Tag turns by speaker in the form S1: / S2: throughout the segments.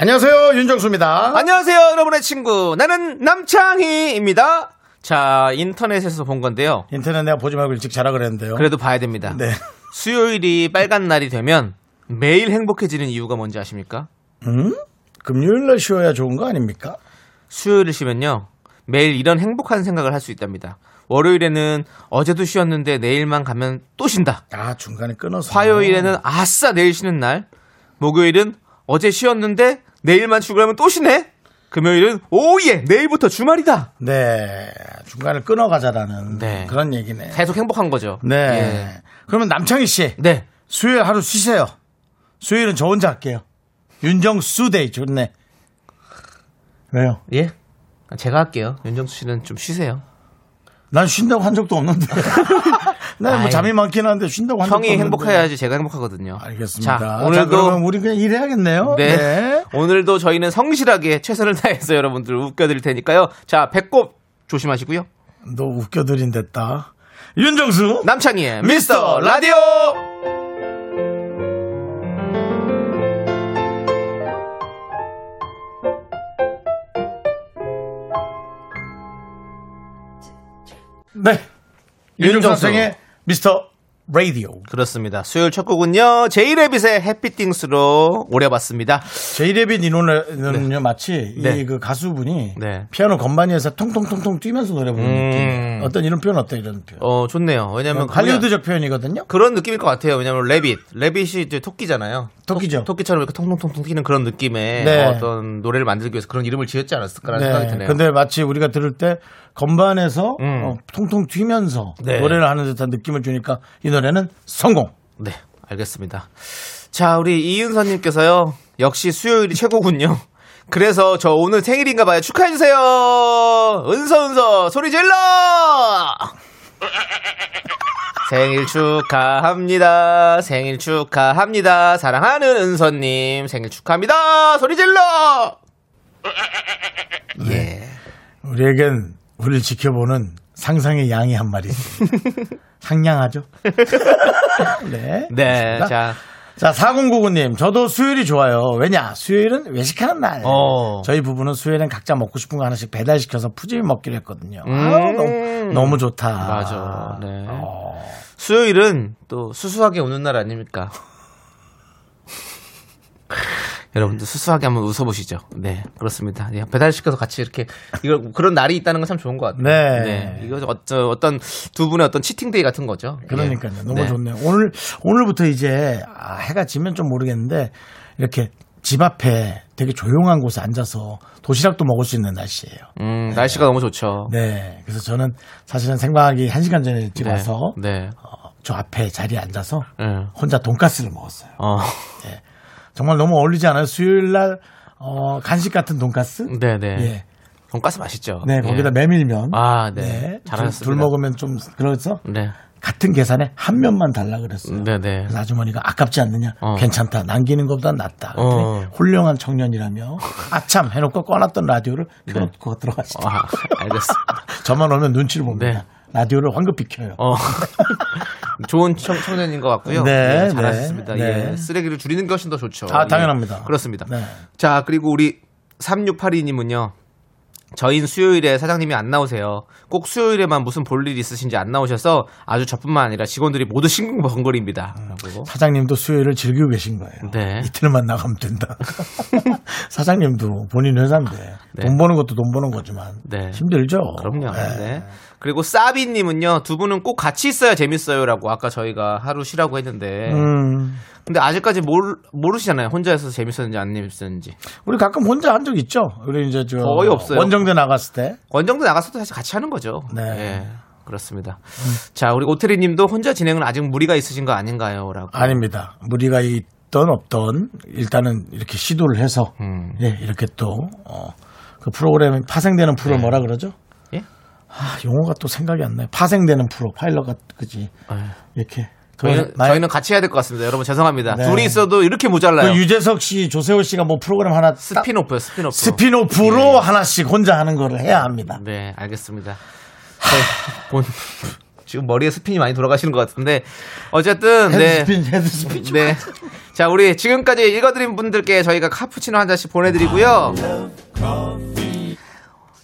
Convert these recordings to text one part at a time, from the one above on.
S1: 안녕하세요 윤정수입니다.
S2: 안녕하세요, 여러분의 친구. 나는 남창희입니다. 자, 인터넷에서 본 건데요.
S1: 인터넷 내가 보지 말고 일찍 자라 그랬는데요.
S2: 그래도 봐야 됩니다.
S1: 네.
S2: 수요일이 빨간 날이 되면 매일 행복해지는 이유가 뭔지 아십니까?
S1: 음? 금요일 날 쉬어야 좋은 거 아닙니까?
S2: 수요일을 쉬면요. 매일 이런 행복한 생각을 할 수 있답니다. 월요일에는 어제도 쉬었는데 내일만 가면 또 쉰다.
S1: 아 중간에 끊어서.
S2: 화요일에는 아싸 내일 쉬는 날. 목요일은 어제 쉬었는데 내일만 출근하면 또 쉬네. 금요일은 oh yeah 내일부터 주말이다.
S1: 네 중간을 끊어가자라는
S2: 네.
S1: 그런 얘기네.
S2: 계속 행복한 거죠.
S1: 네.
S2: 예.
S1: 그러면 남창희 씨
S2: 네.
S1: 수요일 하루 쉬세요. 수요일은 저 혼자 할게요. 윤정수 day 좋네. 왜요?
S2: 예. 제가 할게요. 윤정수 씨는 좀 쉬세요.
S1: 난 쉰다고 한 적도 없는데. 나뭐
S2: 아이.
S1: 잠이 많긴 한데 쉰다고 한
S2: 형이. 행복해야지 제가 행복하거든요.
S1: 알겠습니다.
S2: 자,
S1: 자,
S2: 오늘도
S1: 그러면 우리 그냥 일해야겠네요.
S2: 네. 오늘도 저희는 성실하게 최선을 다해서 여러분들 웃겨드릴 테니까요. 자, 배꼽 조심하시고요.
S1: 너 웃겨드린 됐다. 윤정수
S2: 남창희의 미스터 라디오!
S1: 네. 윤정수의 미스터 라디오.
S2: 그렇습니다. 수요일 첫 곡은요, 제이레빗의 해피띵스로 오려봤습니다.
S1: 제이레빗 이 노래는요 마치
S2: 네.
S1: 이그 가수분이
S2: 네.
S1: 피아노 건반 위에서 통통통통 뛰면서 노래 부르는
S2: 음.
S1: 느낌. 어떤 이런 표현 어때 이런 표현?
S2: 어, 좋네요. 왜냐면. 그냥
S1: 할리우드적 표현이거든요.
S2: 그런 느낌일 것 같아요. 왜냐면 레빗. 레빗이 이제 토끼잖아요.
S1: 토끼죠.
S2: 토, 끼처럼 이렇게 통통통통 튀는 그런 느낌의
S1: 네.
S2: 어떤 노래를 만들기 위해서 그런 이름을 지었지 않았을까라는 생각이
S1: 네.
S2: 드네요.
S1: 근데 마치 우리가 들을 때 건반에서
S2: 음.
S1: 어, 통통 튀면서
S2: 네.
S1: 노래를 하는 듯한 느낌을 주니까 이 노래는 성공.
S2: 네, 알겠습니다. 자, 우리 이윤서님께서요. 역시 수요일이 최고군요. 그래서 저 오늘 생일인가 봐요. 축하해 주세요! 은서, 은서, 소리 질러! 생일 축하합니다. 생일 축하합니다. 사랑하는 은서님, 생일 축하합니다. 소리 질러! 예.
S1: 우리에겐 우리를 지켜보는 상상의 양이 한 마리 있습니다. 상냥하죠? 네.
S2: 네, 자,
S1: 자, 4099님, 저도 수요일이 좋아요. 왜냐? 수요일은 외식하는 날.
S2: 어.
S1: 저희 부부는 수요일엔 각자 먹고 싶은 거 하나씩 배달시켜서 푸짐히 먹기로 했거든요.
S2: 음.
S1: 아우, 너무, 너무 좋다.
S2: 맞아. 네.
S1: 어.
S2: 수요일은 또 수수하게 오는 날 아닙니까? 여러분들 수수하게 한번 웃어보시죠. 네, 그렇습니다. 예, 배달시켜서 같이 이렇게 이거 그런 날이 있다는 건 참 좋은 것 같아요.
S1: 네.
S2: 이거 어떤 어떤 두 분의 어떤 치팅데이 같은 거죠.
S1: 그러니까요.
S2: 예.
S1: 너무
S2: 네.
S1: 좋네요. 오늘, 오늘부터 이제, 아, 해가 지면 좀 모르겠는데, 이렇게 집 앞에 되게 조용한 곳에 앉아서 도시락도 먹을 수 있는 날씨예요.
S2: 음, 날씨가 너무 좋죠.
S1: 네. 그래서 저는 사실은 생방하기 한시간 전에 일찍
S2: 네.
S1: 와서
S2: 네.
S1: 어, 저 앞에 자리에 앉아서
S2: 네.
S1: 혼자 돈가스를 먹었어요.
S2: 어.
S1: 정말 너무 어울리지 않아요? 수요일 날 어, 간식 같은 돈가스?
S2: 네, 네.
S1: 예.
S2: 돈가스 맛있죠.
S1: 네, 거기다
S2: 예.
S1: 메밀면.
S2: 아, 네.
S1: 둘,
S2: 잘하셨습니다.
S1: 둘 먹으면 좀 그래서
S2: 네.
S1: 같은 계산에 한 면만 달라 그랬어요.
S2: 네, 네.
S1: 그래서 아주머니가 아깝지 않느냐?
S2: 어.
S1: 괜찮다. 남기는 것보다 낫다.
S2: 어.
S1: 훌륭한 청년이라며 아참 해놓고 꺼놨던 라디오를 켜놓고 들어가시다.
S2: 아, 알겠습니다.
S1: 저만 오면 눈치를 봅니다.
S2: 네.
S1: 라디오를 황급히 켜요.
S2: 어. 좋은 청, 청년인 것 같고요.
S1: 네,
S2: 네, 잘하셨습니다.
S1: 네, 네.
S2: 예. 쓰레기를 줄이는 게 훨씬 더 좋죠.
S1: 아,
S2: 예.
S1: 당연합니다.
S2: 그렇습니다.
S1: 네.
S2: 자, 그리고 우리 3682님은요. 저희는 수요일에 사장님이 안 나오세요. 꼭 수요일에만 무슨 볼일 있으신지 안 나오셔서 아주 저뿐만 아니라 직원들이 모두. 라고.
S1: 사장님도 수요일을 즐기고 계신 거예요.
S2: 네.
S1: 이틀만 나가면 된다. 사장님도 본인 회사인데
S2: 네.
S1: 돈 버는 것도 돈 버는 거지만
S2: 네.
S1: 힘들죠.
S2: 그럼요.
S1: 네.
S2: 네. 그리고 사비님은요, 두 분은 꼭 같이 있어야 재밌어요라고 아까 저희가 하루 쉬라고 했는데,
S1: 음,
S2: 근데 아직까지 모르, 모르시잖아요. 혼자 있어서 재밌었는지 안 재밌었는지.
S1: 우리 가끔 혼자 한 적 있죠. 우리 이제 저
S2: 거의 없어요.
S1: 원정대 나갔을 때.
S2: 원정도 나갔어도 사실 같이 하는 거죠.
S1: 네.
S2: 예, 그렇습니다. 자, 우리 오태리 님도 혼자 진행은 아직 무리가 있으신 거 아닌가요? 라고.
S1: 아닙니다. 무리가 이 있던 없던 일단은 이렇게 시도를 해서
S2: 음.
S1: 예, 이렇게 또 어, 그 프로그램 파생되는 프로
S2: 네.
S1: 뭐라 그러죠?
S2: 예?
S1: 아, 용어가 또 생각이 안 나요. 파생되는 프로 파일럿 그지 이렇게
S2: 저희는,
S1: 그, 나-
S2: 저희는 같이 해야 될 것 같습니다. 여러분 죄송합니다.
S1: 네.
S2: 둘이 있어도 이렇게 모자라요.
S1: 그 유재석 씨, 조세호 씨가 뭐 프로그램 하나 딱
S2: spin-off요,
S1: spin-off. spin-off로 하나씩 혼자 하는 거를 해야 합니다.
S2: 네, 알겠습니다. 본, 지금 머리에 스핀이 많이 돌아가시는 것 같은데 어쨌든 네.
S1: head spin, head spin. 좀
S2: 네. 자, 우리 지금까지 읽어드린 분들께 저희가 카푸치노 한 잔씩 보내드리고요.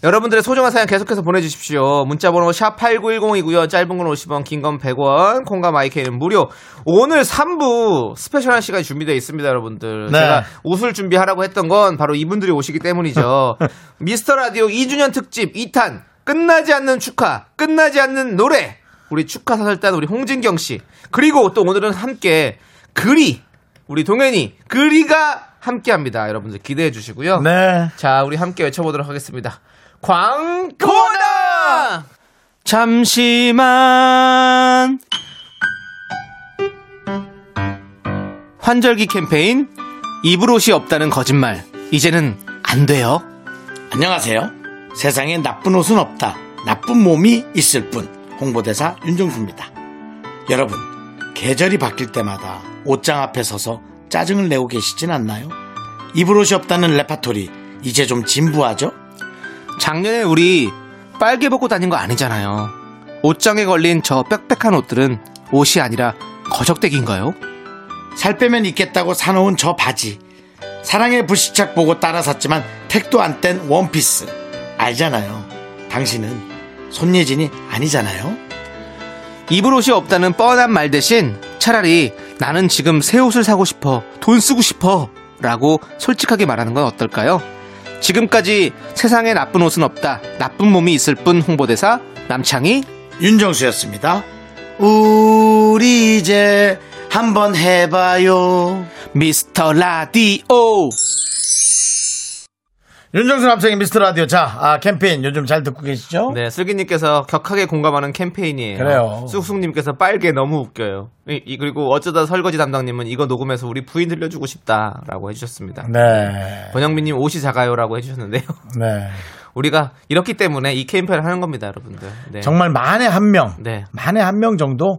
S2: 여러분들의 소중한 사연 계속해서 보내주십시오. 문자번호 샵 8910이고요. 짧은 건 50원, 긴 건 100원, 콩과 마이크는 무료. 오늘 3부 special한 시간이 준비되어 있습니다, 여러분들.
S1: 네.
S2: 제가 웃을 준비하라고 했던 건 바로 이분들이 오시기 때문이죠. 미스터 라디오 2주년 특집 2탄 끝나지 않는 축하, 끝나지 않는 노래. 우리 축하 사설단 우리 홍진경 씨. 그리고 또 오늘은 함께 그리 우리 동현이 그리가 함께합니다. 여러분들 기대해 주시고요.
S1: 네.
S2: 자, 우리 함께 외쳐보도록 하겠습니다. 광고다! 잠시만. 환절기 캠페인 입을 옷이 없다는 거짓말. 이제는 안 돼요.
S1: 안녕하세요. 세상에 나쁜 옷은 없다. 나쁜 몸이 있을 뿐. 홍보대사 윤정수입니다. 여러분, 계절이 바뀔 때마다 옷장 앞에 서서 짜증을 내고 계시진 않나요? 입을 옷이 없다는 레파토리, 이제 좀 진부하죠?
S2: 작년에 우리 빨개 벗고 다닌 거 아니잖아요. 옷장에 걸린 저 빽빽한 옷들은 옷이 아니라 거적대기인가요?
S1: 살 빼면 있겠다고 사놓은 저 바지. 사랑의 불시착 보고 따라 샀지만 택도 안 뗀 원피스. 알잖아요. 당신은 손예진이 아니잖아요.
S2: 입을 옷이 없다는 뻔한 말 대신 차라리 나는 지금 새 옷을 사고 싶어, 돈 쓰고 싶어 라고 솔직하게 말하는 건 어떨까요? 지금까지 세상에 나쁜 옷은 없다, 나쁜 몸이 있을 뿐 홍보대사 남창희
S1: 윤정수였습니다. 우리 이제 한번 해봐요.
S2: 미스터 라디오
S1: 윤정수 남성의 미스터 라디오. 자, 아, 캠페인 요즘 잘 듣고 계시죠?
S2: 네, 슬기님께서 격하게 공감하는 캠페인이에요.
S1: 그래요.
S2: 쑥쑥님께서 빨개 너무 웃겨요. 이, 이- 그리고 어쩌다 설거지 담당님은 이거 녹음해서 우리 부인 들려주고 싶다라고 해주셨습니다.
S1: 네.
S2: 권영민님 옷이 작아요라고 해주셨는데요.
S1: 네.
S2: 우리가 이렇기 때문에 이 캠페인을 하는 겁니다, 여러분들. 네.
S1: 정말 만에 한 명,
S2: 네.
S1: 만에 한 명 정도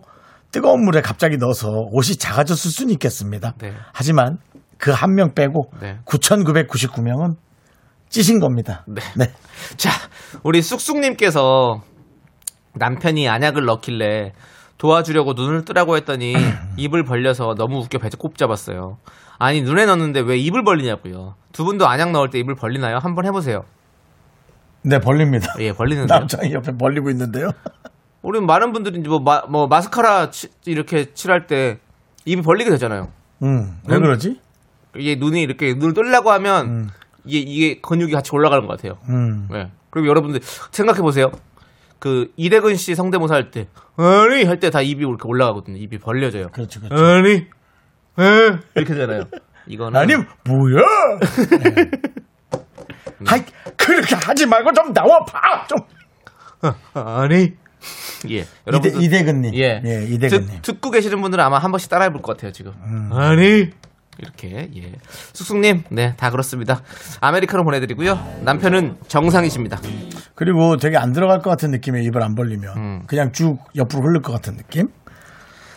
S1: 뜨거운 물에 갑자기 넣어서 옷이 작아졌을 수는 있겠습니다.
S2: 네.
S1: 하지만 그 한 명 빼고
S2: 네.
S1: 9,999명은 찌신 겁니다.
S2: 네.
S1: 네.
S2: 자, 우리 쑥쑥님께서 남편이 안약을 넣길래 도와주려고 눈을 뜨라고 했더니 입을 벌려서 너무 웃겨 배꼽 꼽 잡았어요. 아니 눈에 넣는데 왜 입을 벌리냐고요. 두 분도 안약 넣을 때 입을 벌리나요? 한번 해보세요.
S1: 네, 벌립니다.
S2: 예, 벌리는데요.
S1: 남창이 옆에 벌리고 있는데요.
S2: 우리 많은 분들이 뭐, 마, 뭐 마스카라 치- 이렇게 칠할 때 입이 벌리게 되잖아요.
S1: 음, 왜
S2: 음.
S1: 그러지?
S2: 이게 눈이 이렇게 눈을 뜨려고 하면 이게 이게 근육이 같이 올라가는 것 같아요.
S1: 음.
S2: 네. 그리고 여러분들 생각해 보세요. 그 이대근 씨 성대모사 할 때 아니 할 때 다 입이 이렇게 올라가거든요. 입이 벌려져요.
S1: 그렇죠, 그렇죠.
S2: 아니 에 이렇게 되잖아요. 이거는
S1: 아니, 뭐야? 네. 하이, 그렇게 하지 말고 좀 나와 봐! 좀.
S2: 아니 예
S1: 이대,
S2: 여러분들
S1: 이대근님.
S2: 예,
S1: 예, 이대근님.
S2: 듣, 고 계시는 분들은 아마 한 번씩 따라해 볼 것 같아요 지금.
S1: 음.
S2: 아니 이렇게 예 쑥쑥님 네 다 그렇습니다. 아메리카노 보내드리고요. 남편은 정상이십니다.
S1: 그리고 되게 안 들어갈 것 같은 느낌에 입을 안 벌리면
S2: 음.
S1: 그냥 쭉 옆으로 흐를 것 같은 느낌?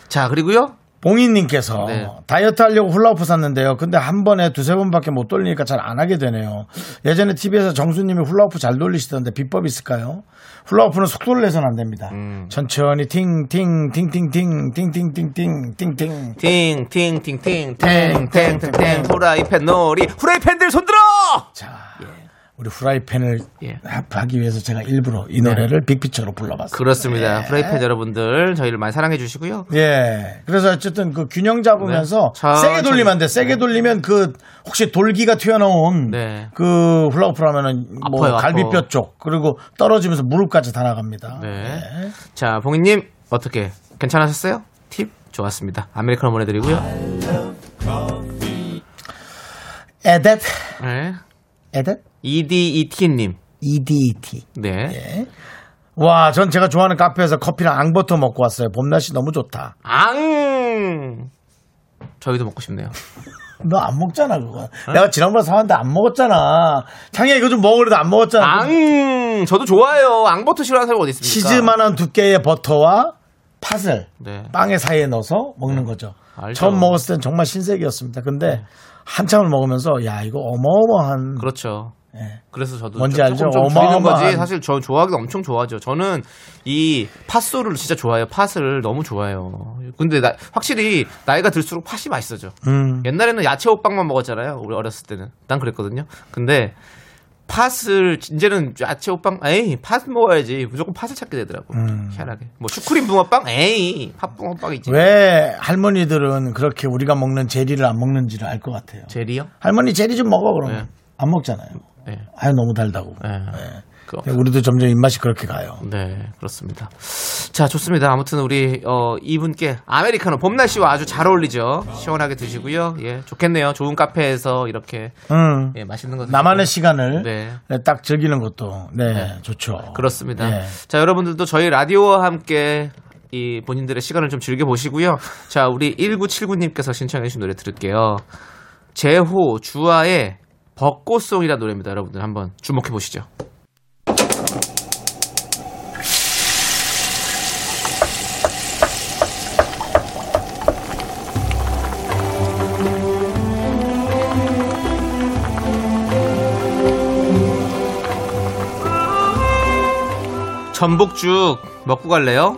S2: 자 그리고요
S1: 봉인님께서
S2: 네.
S1: 다이어트 하려고 훌라후프 샀는데요. 근데 한 번에 두세 번밖에 못 돌리니까 잘 안 하게 되네요. 예전에 TV에서 정수님이 훌라후프 잘 돌리시던데 비법 있을까요? 훌라후프는 속도를 내서는 안 됩니다.
S2: 음.
S1: 천천히 팅팅 팅팅팅 팅팅팅팅 팅팅
S2: 팅팅팅팅 탱탱탱탱 후라이팬 놀이 후라이팬들 손들어
S1: 자, 우리 후라이팬을
S2: 예.
S1: 하기 위해서 제가 일부러 이 노래를 빅피처로 불러봤습니다.
S2: 그렇습니다 후라이팬 여러분들 저희를 많이 사랑해 주시고요
S1: 예. 그래서 어쨌든 그 균형 잡으면서
S2: 네.
S1: 세게. 돌리면 안 돼. 세게 돌리면 그 혹시 돌기가 튀어나온
S2: 네.
S1: 그 훌라후프라면은 뭐
S2: 아파요, 아파.
S1: 갈비뼈 쪽 그리고 떨어지면서 무릎까지 다 나갑니다.
S2: 네. 자 봉인 님 어떻게 괜찮으셨어요? 팁 좋았습니다 아메리카노 보내 드리고요
S1: 에댓
S2: 네.
S1: 에댓
S2: EDET님
S1: EDT.
S2: 네
S1: 와, 전 제가 좋아하는 카페에서 커피랑 앙버터 먹고 왔어요. 봄 날씨 너무 좋다.
S2: 앙! 저희도 먹고 싶네요.
S1: 너 안 먹잖아 그거. 내가 지난번에 사왔는데 안 먹었잖아. 장이야 이거 좀 그래도 안 먹었잖아.
S2: 앙 저도 좋아해요. 앙버터 싫어하는 사람이 어디 있습니까?
S1: 치즈만한 두께의 버터와 팥을
S2: 네.
S1: 빵의 사이에 넣어서 먹는 거죠.
S2: 알죠.
S1: 처음 먹었을 땐 정말 신세계였습니다. 근데 한참을 먹으면서 야 이거 어마어마한
S2: 그렇죠.
S1: 예.
S2: 그래서 저도
S1: 뭔지
S2: 좀,
S1: 알죠?
S2: 조금 좀 줄이는 거지. 사실 저 좋아하기도 엄청 좋아하죠. 저는 이 팥소를 진짜 좋아해요. 팥을 너무 좋아해요. 근데 나- 확실히 나이가 들수록 팥이 맛있어져.
S1: 음.
S2: 옛날에는 야채 호빵만 먹었잖아요. 우리 어렸을 때는. 난 그랬거든요. 근데 팥을 이제는 야채 호빵 에이 팥 먹어야지 무조건 팥을 찾게 되더라고. 희한하게. 뭐 슈크림 붕어빵 에이 팥 붕어빵이지.
S1: 왜 할머니들은 그렇게 우리가 먹는 제리를 안 먹는지를 알 것 같아요.
S2: 제리요?
S1: 할머니 제리 좀 먹어 그러면
S2: 네.
S1: 안 먹잖아요.
S2: 네.
S1: 아유 너무 달다고.
S2: 네.
S1: 네.
S2: 그-
S1: 우리도 점점 입맛이 그렇게 가요.
S2: 네, 그렇습니다. 자, 좋습니다. 아무튼 우리 어 이분께 아메리카노 봄 날씨와 아주 잘 어울리죠. 시원하게 드시고요. 예, 좋겠네요. 좋은 카페에서 이렇게
S1: 음.
S2: 예, 맛있는 거.
S1: 나만의 시간을
S2: 네.
S1: 네, 딱 즐기는 것도 네, 좋죠.
S2: 그렇습니다.
S1: 예.
S2: 자, 여러분들도 저희 라디오와 함께 이 본인들의 시간을 좀 즐겨 보시고요. 자, 우리 1979님께서 신청해 주신 노래 들을게요. 제호 주아의 벚꽃송이라는 노래입니다. 여러분들 한번 주목해 보시죠. 전복죽 먹고 갈래요?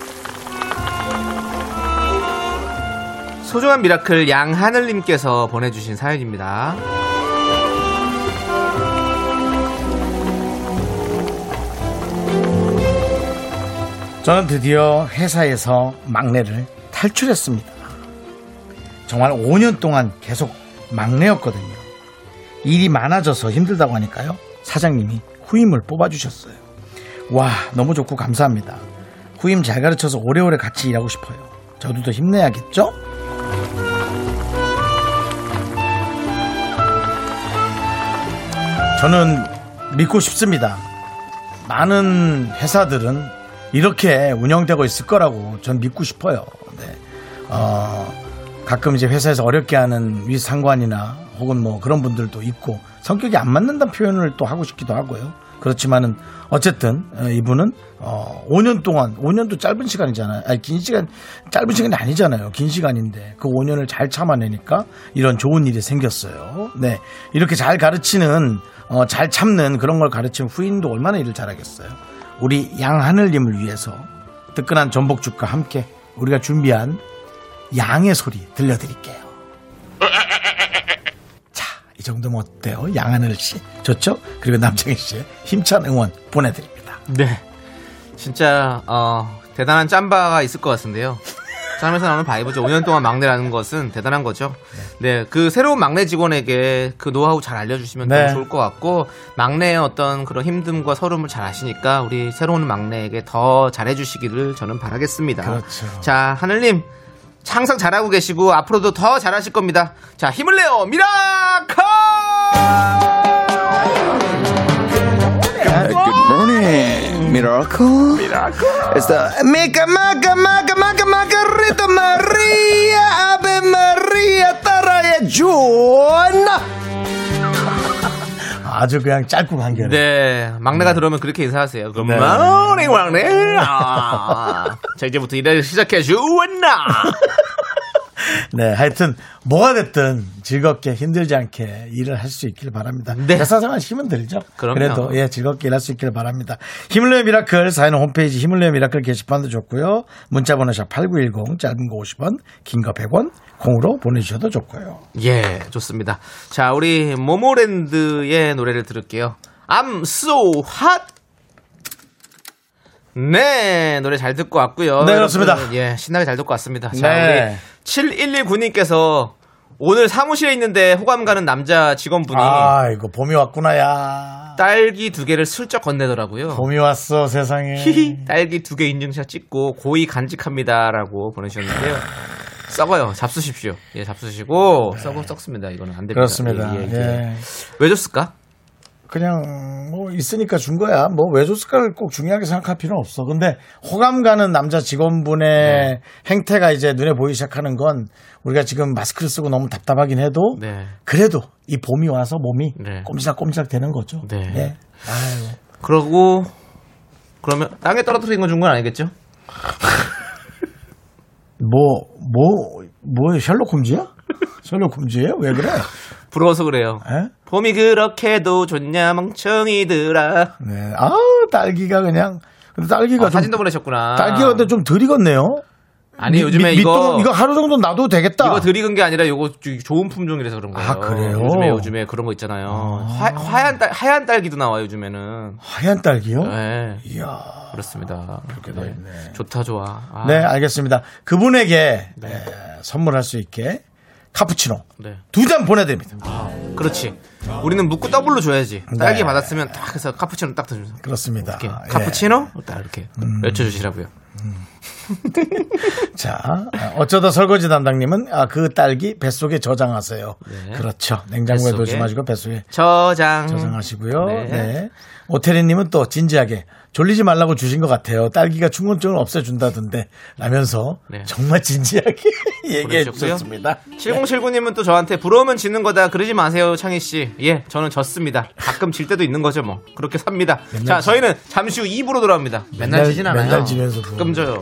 S2: 소중한 miracle 양하늘님께서 보내주신 사연입니다.
S1: 저는 드디어 회사에서 막내를 탈출했습니다. 정말 5년 동안 계속 막내였거든요. 일이 많아져서 힘들다고 하니까요. 사장님이 후임을 뽑아주셨어요. 와, 너무 좋고 감사합니다. 후임 잘 가르쳐서 오래오래 같이 일하고 싶어요. 저도 더 힘내야겠죠? 저는 믿고 싶습니다. 많은 회사들은 이렇게 운영되고 있을 거라고 전 믿고 싶어요. 네. 어, 가끔 이제 회사에서 어렵게 하는 위상관이나 혹은 뭐 그런 분들도 있고 성격이 안 맞는다는 표현을 또 하고 싶기도 하고요. 그렇지만은 어쨌든 어, 이분은 어, 5년 동안 5년도 짧은 시간이잖아요. 아니 긴 시간 짧은 시간이 아니잖아요. 긴 시간인데 그 5년을 잘 참아내니까 이런 좋은 일이 생겼어요. 네 이렇게 잘 가르치는 어, 잘 참는 그런 걸 가르치는 후임도 얼마나 일을 잘하겠어요. 우리 양하늘님을 위해서 뜨끈한 전복죽과 함께 우리가 준비한 양의 소리 들려드릴게요. 자, 이 정도면 어때요? 양하늘 씨. 좋죠? 그리고 남창희 씨의 힘찬 응원 보내드립니다.
S2: 네. 진짜, 어, 대단한 짬바가 있을 것 같은데요. 짬에서 나오는 바이브죠. 5년 동안 막내라는 것은 대단한 거죠. 네. 그 새로운 막내 직원에게 그 노하우 잘 알려주시면
S1: 네.
S2: 너무 좋을 것 같고, 막내의 어떤 그런 힘듦과 서름을 잘 아시니까 우리 새로운 막내에게 더 잘해주시기를 저는 바라겠습니다.
S1: 그렇죠.
S2: 자, 하늘님. 항상 잘하고 계시고 앞으로도 더 잘하실 겁니다. 자, 힘을 내요. 미라클!
S3: Good morning, Miracle. Miracle. It's the Mica Maca Maca Maca Macarita Maria Ave Maria Taraya John.
S1: 아주 그냥 짧고 간결해.
S2: 네, 막내가 들어오면 그렇게 인사하세요.
S1: 네.
S2: 모닝 막내. 아, 자 이제부터 일을 시작해 주었나.
S1: 네, 하여튼 뭐가 됐든 즐겁게 힘들지 않게 일을 할 수 있길 바랍니다.
S2: 네.
S1: 회사생활 힘은 들죠.
S2: 그럼요.
S1: 그래도 예 즐겁게 일할 수 있길 바랍니다. 힘을 내요 miracle 사연은 홈페이지 힘을 내요 miracle 게시판도 좋고요. 문자번호 샵 #8910 짧은 거 50원, 긴 거 100원 콩으로 보내주셔도 좋고요.
S2: 예, 좋습니다. 자, 우리 모모랜드의 노래를 들을게요. I'm so hot. 네, 노래 잘 듣고 왔고요.
S1: 네, 그렇습니다.
S2: 여러분, 예, 신나게 잘 듣고 왔습니다. 자,
S1: 네.
S2: 우리 7119님께서 오늘 사무실에 있는데 호감 가는 남자 직원분이
S1: 아 이거 봄이 왔구나 야.
S2: 딸기 두 개를 슬쩍 건네더라고요.
S1: 봄이 왔어 세상에.
S2: 히히 딸기 두 개 인증샷 찍고 고이 간직합니다라고 보내주셨는데요. 썩어요. 잡수십시오. 예, 잡수시고 썩어 썩습니다. 이거는 안 됩니다.
S1: 그렇습니다.
S2: 예, 예,
S1: 예.
S2: 예. 왜 줬을까?
S1: 그냥 뭐 있으니까 준 거야. 뭐 왜 줬을까를 꼭 중요하게 생각할 필요는 없어. 근데 호감 가는 남자 직원분의
S2: 네.
S1: 행태가 이제 눈에 보이기 시작하는 건 우리가 지금 마스크를 쓰고 너무 답답하긴 해도
S2: 네.
S1: 그래도 이 봄이 와서 몸이
S2: 네.
S1: 꼼지락꼼지락 되는 거죠.
S2: 네.
S1: 예. 아유.
S2: 그러고 그러면 땅에 떨어뜨린 거 준 건 아니겠죠?
S1: 뭐, 뭐, 뭐, 셜록 홈즈야? 셜록 홈즈예요? 왜 그래?
S2: 부러워서 그래요.
S1: 예?
S2: 봄이 그렇게도 좋냐 멍청이들아.
S1: 네. 아우, 딸기가 그냥. 근데 딸기가
S2: 아,
S1: 좀.
S2: 사진도 보내셨구나.
S1: 딸기가 근데 좀덜 익었네요.
S2: 아니
S1: 미-
S2: 요즘에
S1: 미-
S2: 이거
S1: 이거 하루 정도 놔도 되겠다.
S2: 이거 덜 익은 게 아니라 요거 주- 좋은 품종이라서 그런 거예요.
S1: 아, 그래요?
S2: 요즘에 요즘에 그런 거 있잖아요. 화, 하얀 딸 하얀 딸기도 나와요 요즘에는.
S1: 하얀 딸기요?
S2: 네.
S1: 이야.
S2: 그렇습니다.
S1: 그렇게 돼 있네.
S2: 좋다 좋아. 아,
S1: 네, 알겠습니다. 그분에게 에, 선물할 수 있게 카푸치노
S2: 네.
S1: 두 잔 보내드립니다.
S2: 그렇지. 우리는 묻고 더블로 줘야지. 딸기
S1: 네.
S2: 받았으면 딱 해서 카푸치노 딱 드면서
S1: 그렇습니다.
S2: 이렇게
S1: 예.
S2: 카푸치노 딱 이렇게
S1: 음.
S2: 외쳐주시라고요.
S1: 자, 어쩌다 설거지 담당님은 아, 그 딸기 뱃속에 저장하세요.
S2: 네.
S1: 그렇죠. 냉장고에
S2: 뱃속에.
S1: 놓지 마시고 뱃속에
S2: 저장.
S1: 저장하시고요.
S2: 네.
S1: 네. 오태리님은 또 진지하게 졸리지 말라고 주신 것 같아요. 딸기가 충곤증을 없애준다던데 라면서
S2: 네.
S1: 정말 진지하게 얘기해. 주셨습니다.
S2: 7079님은 또 저한테 부러우면 지는 거다. 그러지 마세요, 창희 씨. 예, 저는 졌습니다. 가끔 질 때도 있는 거죠, 뭐. 그렇게 삽니다. 자, 저희는 잠시 후 2부로 돌아옵니다. 맨날,
S1: 맨날-
S2: 지진 않아요.
S1: 맨날 지면서.
S2: 가끔 져요.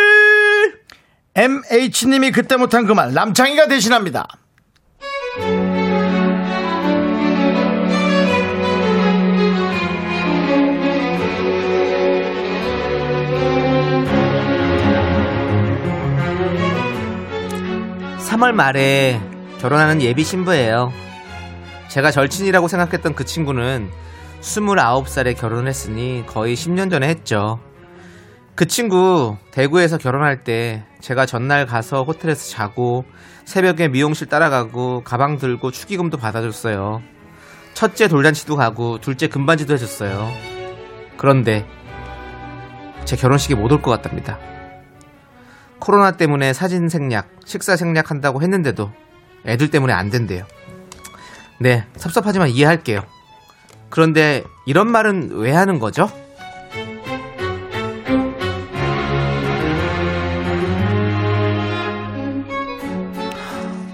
S1: MH님이 그때 못한 그 말 남창희가 대신합니다.
S2: 삼월 말에 결혼하는 예비 신부예요. 제가 절친이라고 생각했던 그 친구는 29살에 결혼을 했으니 거의 10년 전에 했죠. 그 친구 대구에서 결혼할 때 제가 전날 가서 호텔에서 자고 새벽에 미용실 따라가고 가방 들고 축의금도 받아줬어요. 첫째 돌잔치도 가고 둘째 금반지도 해줬어요. 그런데 제 결혼식에 못 올 것 같답니다. 코로나 때문에 사진 생략, 식사 생략 한다고 했는데도 애들 때문에 안 된대요. 네, 섭섭하지만 이해할게요. 그런데 이런 말은 왜 하는 거죠?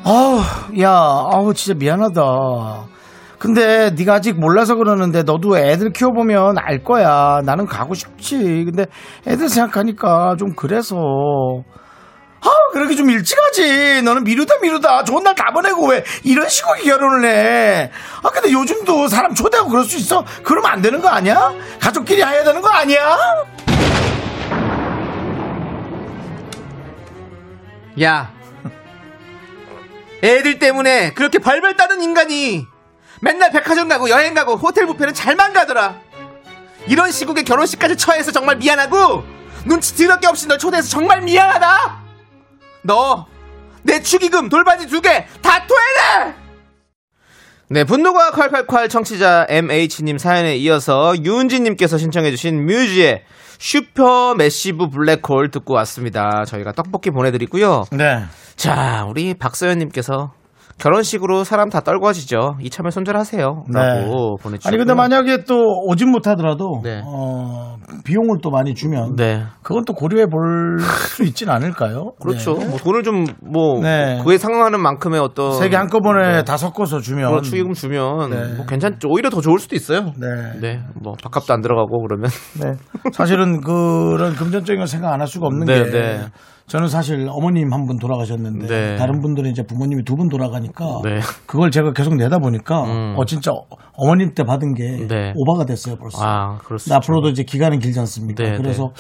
S1: 아우, 야, 아우, 진짜 미안하다. 근데 네가 아직 몰라서 그러는데 너도 애들 키워보면 알 거야. 나는 가고 싶지. 근데 애들 생각하니까 좀 그래서. 아, 그렇게 좀 일찍 하지. 너는 미루다 미루다. 좋은 날 다 보내고 왜 이런 식으로 결혼을 해. 아, 근데 요즘도 사람 초대하고 그럴 수 있어? 그러면 안 되는 거 아니야? 가족끼리 해야 되는 거 아니야?
S2: 야, 애들 때문에 그렇게 벌벌 따는 인간이 맨날 백화점 가고 여행 가고 호텔 뷔페는 잘만 가더라. 이런 시국에 결혼식까지 처해서 정말 미안하고 눈치 드럽게 없이 널 초대해서 정말 미안하다. 너 내 축의금 돌반지 두 개 다 토해내. 네, 분노가 콸콸콸 청취자 MH님 사연에 이어서 윤진님께서 신청해주신 뮤즈의 슈퍼 매시브 블랙홀 듣고 왔습니다. 저희가 떡볶이 보내드리고요.
S1: 네.
S2: 자, 우리 박서연님께서 결혼식으로 사람 다 떨궈지죠. 이참에 손절하세요. 라고 보내주셨고요.
S1: 네. 아니 근데 만약에 또 오진 못하더라도
S2: 네.
S1: 어, 비용을 또 많이 주면
S2: 네.
S1: 그건 또 고려해 볼 수 있진 않을까요?
S2: 그렇죠.
S1: 네.
S2: 뭐 돈을 좀뭐
S1: 네.
S2: 그에 상응하는 만큼의 어떤
S1: 세개 한꺼번에 다 섞어서 주면
S2: 그런 축의금 주면
S1: 네.
S2: 뭐 괜찮죠. 오히려 더 좋을 수도 있어요.
S1: 네.
S2: 네, 뭐 밥값도 안 들어가고 그러면
S1: 네. 사실은 그런 금전적인 걸 생각 안 할 수가 없는
S2: 네,
S1: 게
S2: 네.
S1: 저는 사실 어머님 한 분 돌아가셨는데
S2: 네.
S1: 다른 분들은 이제 부모님이 두 분 돌아가니까
S2: 네.
S1: 그걸 제가 계속 내다 보니까 어 진짜 어머님 때 받은 게
S2: 네.
S1: 오바가 됐어요 벌써.
S2: 아.
S1: 앞으로도 이제 기간은 길지 않습니까?
S2: 네,
S1: 그래서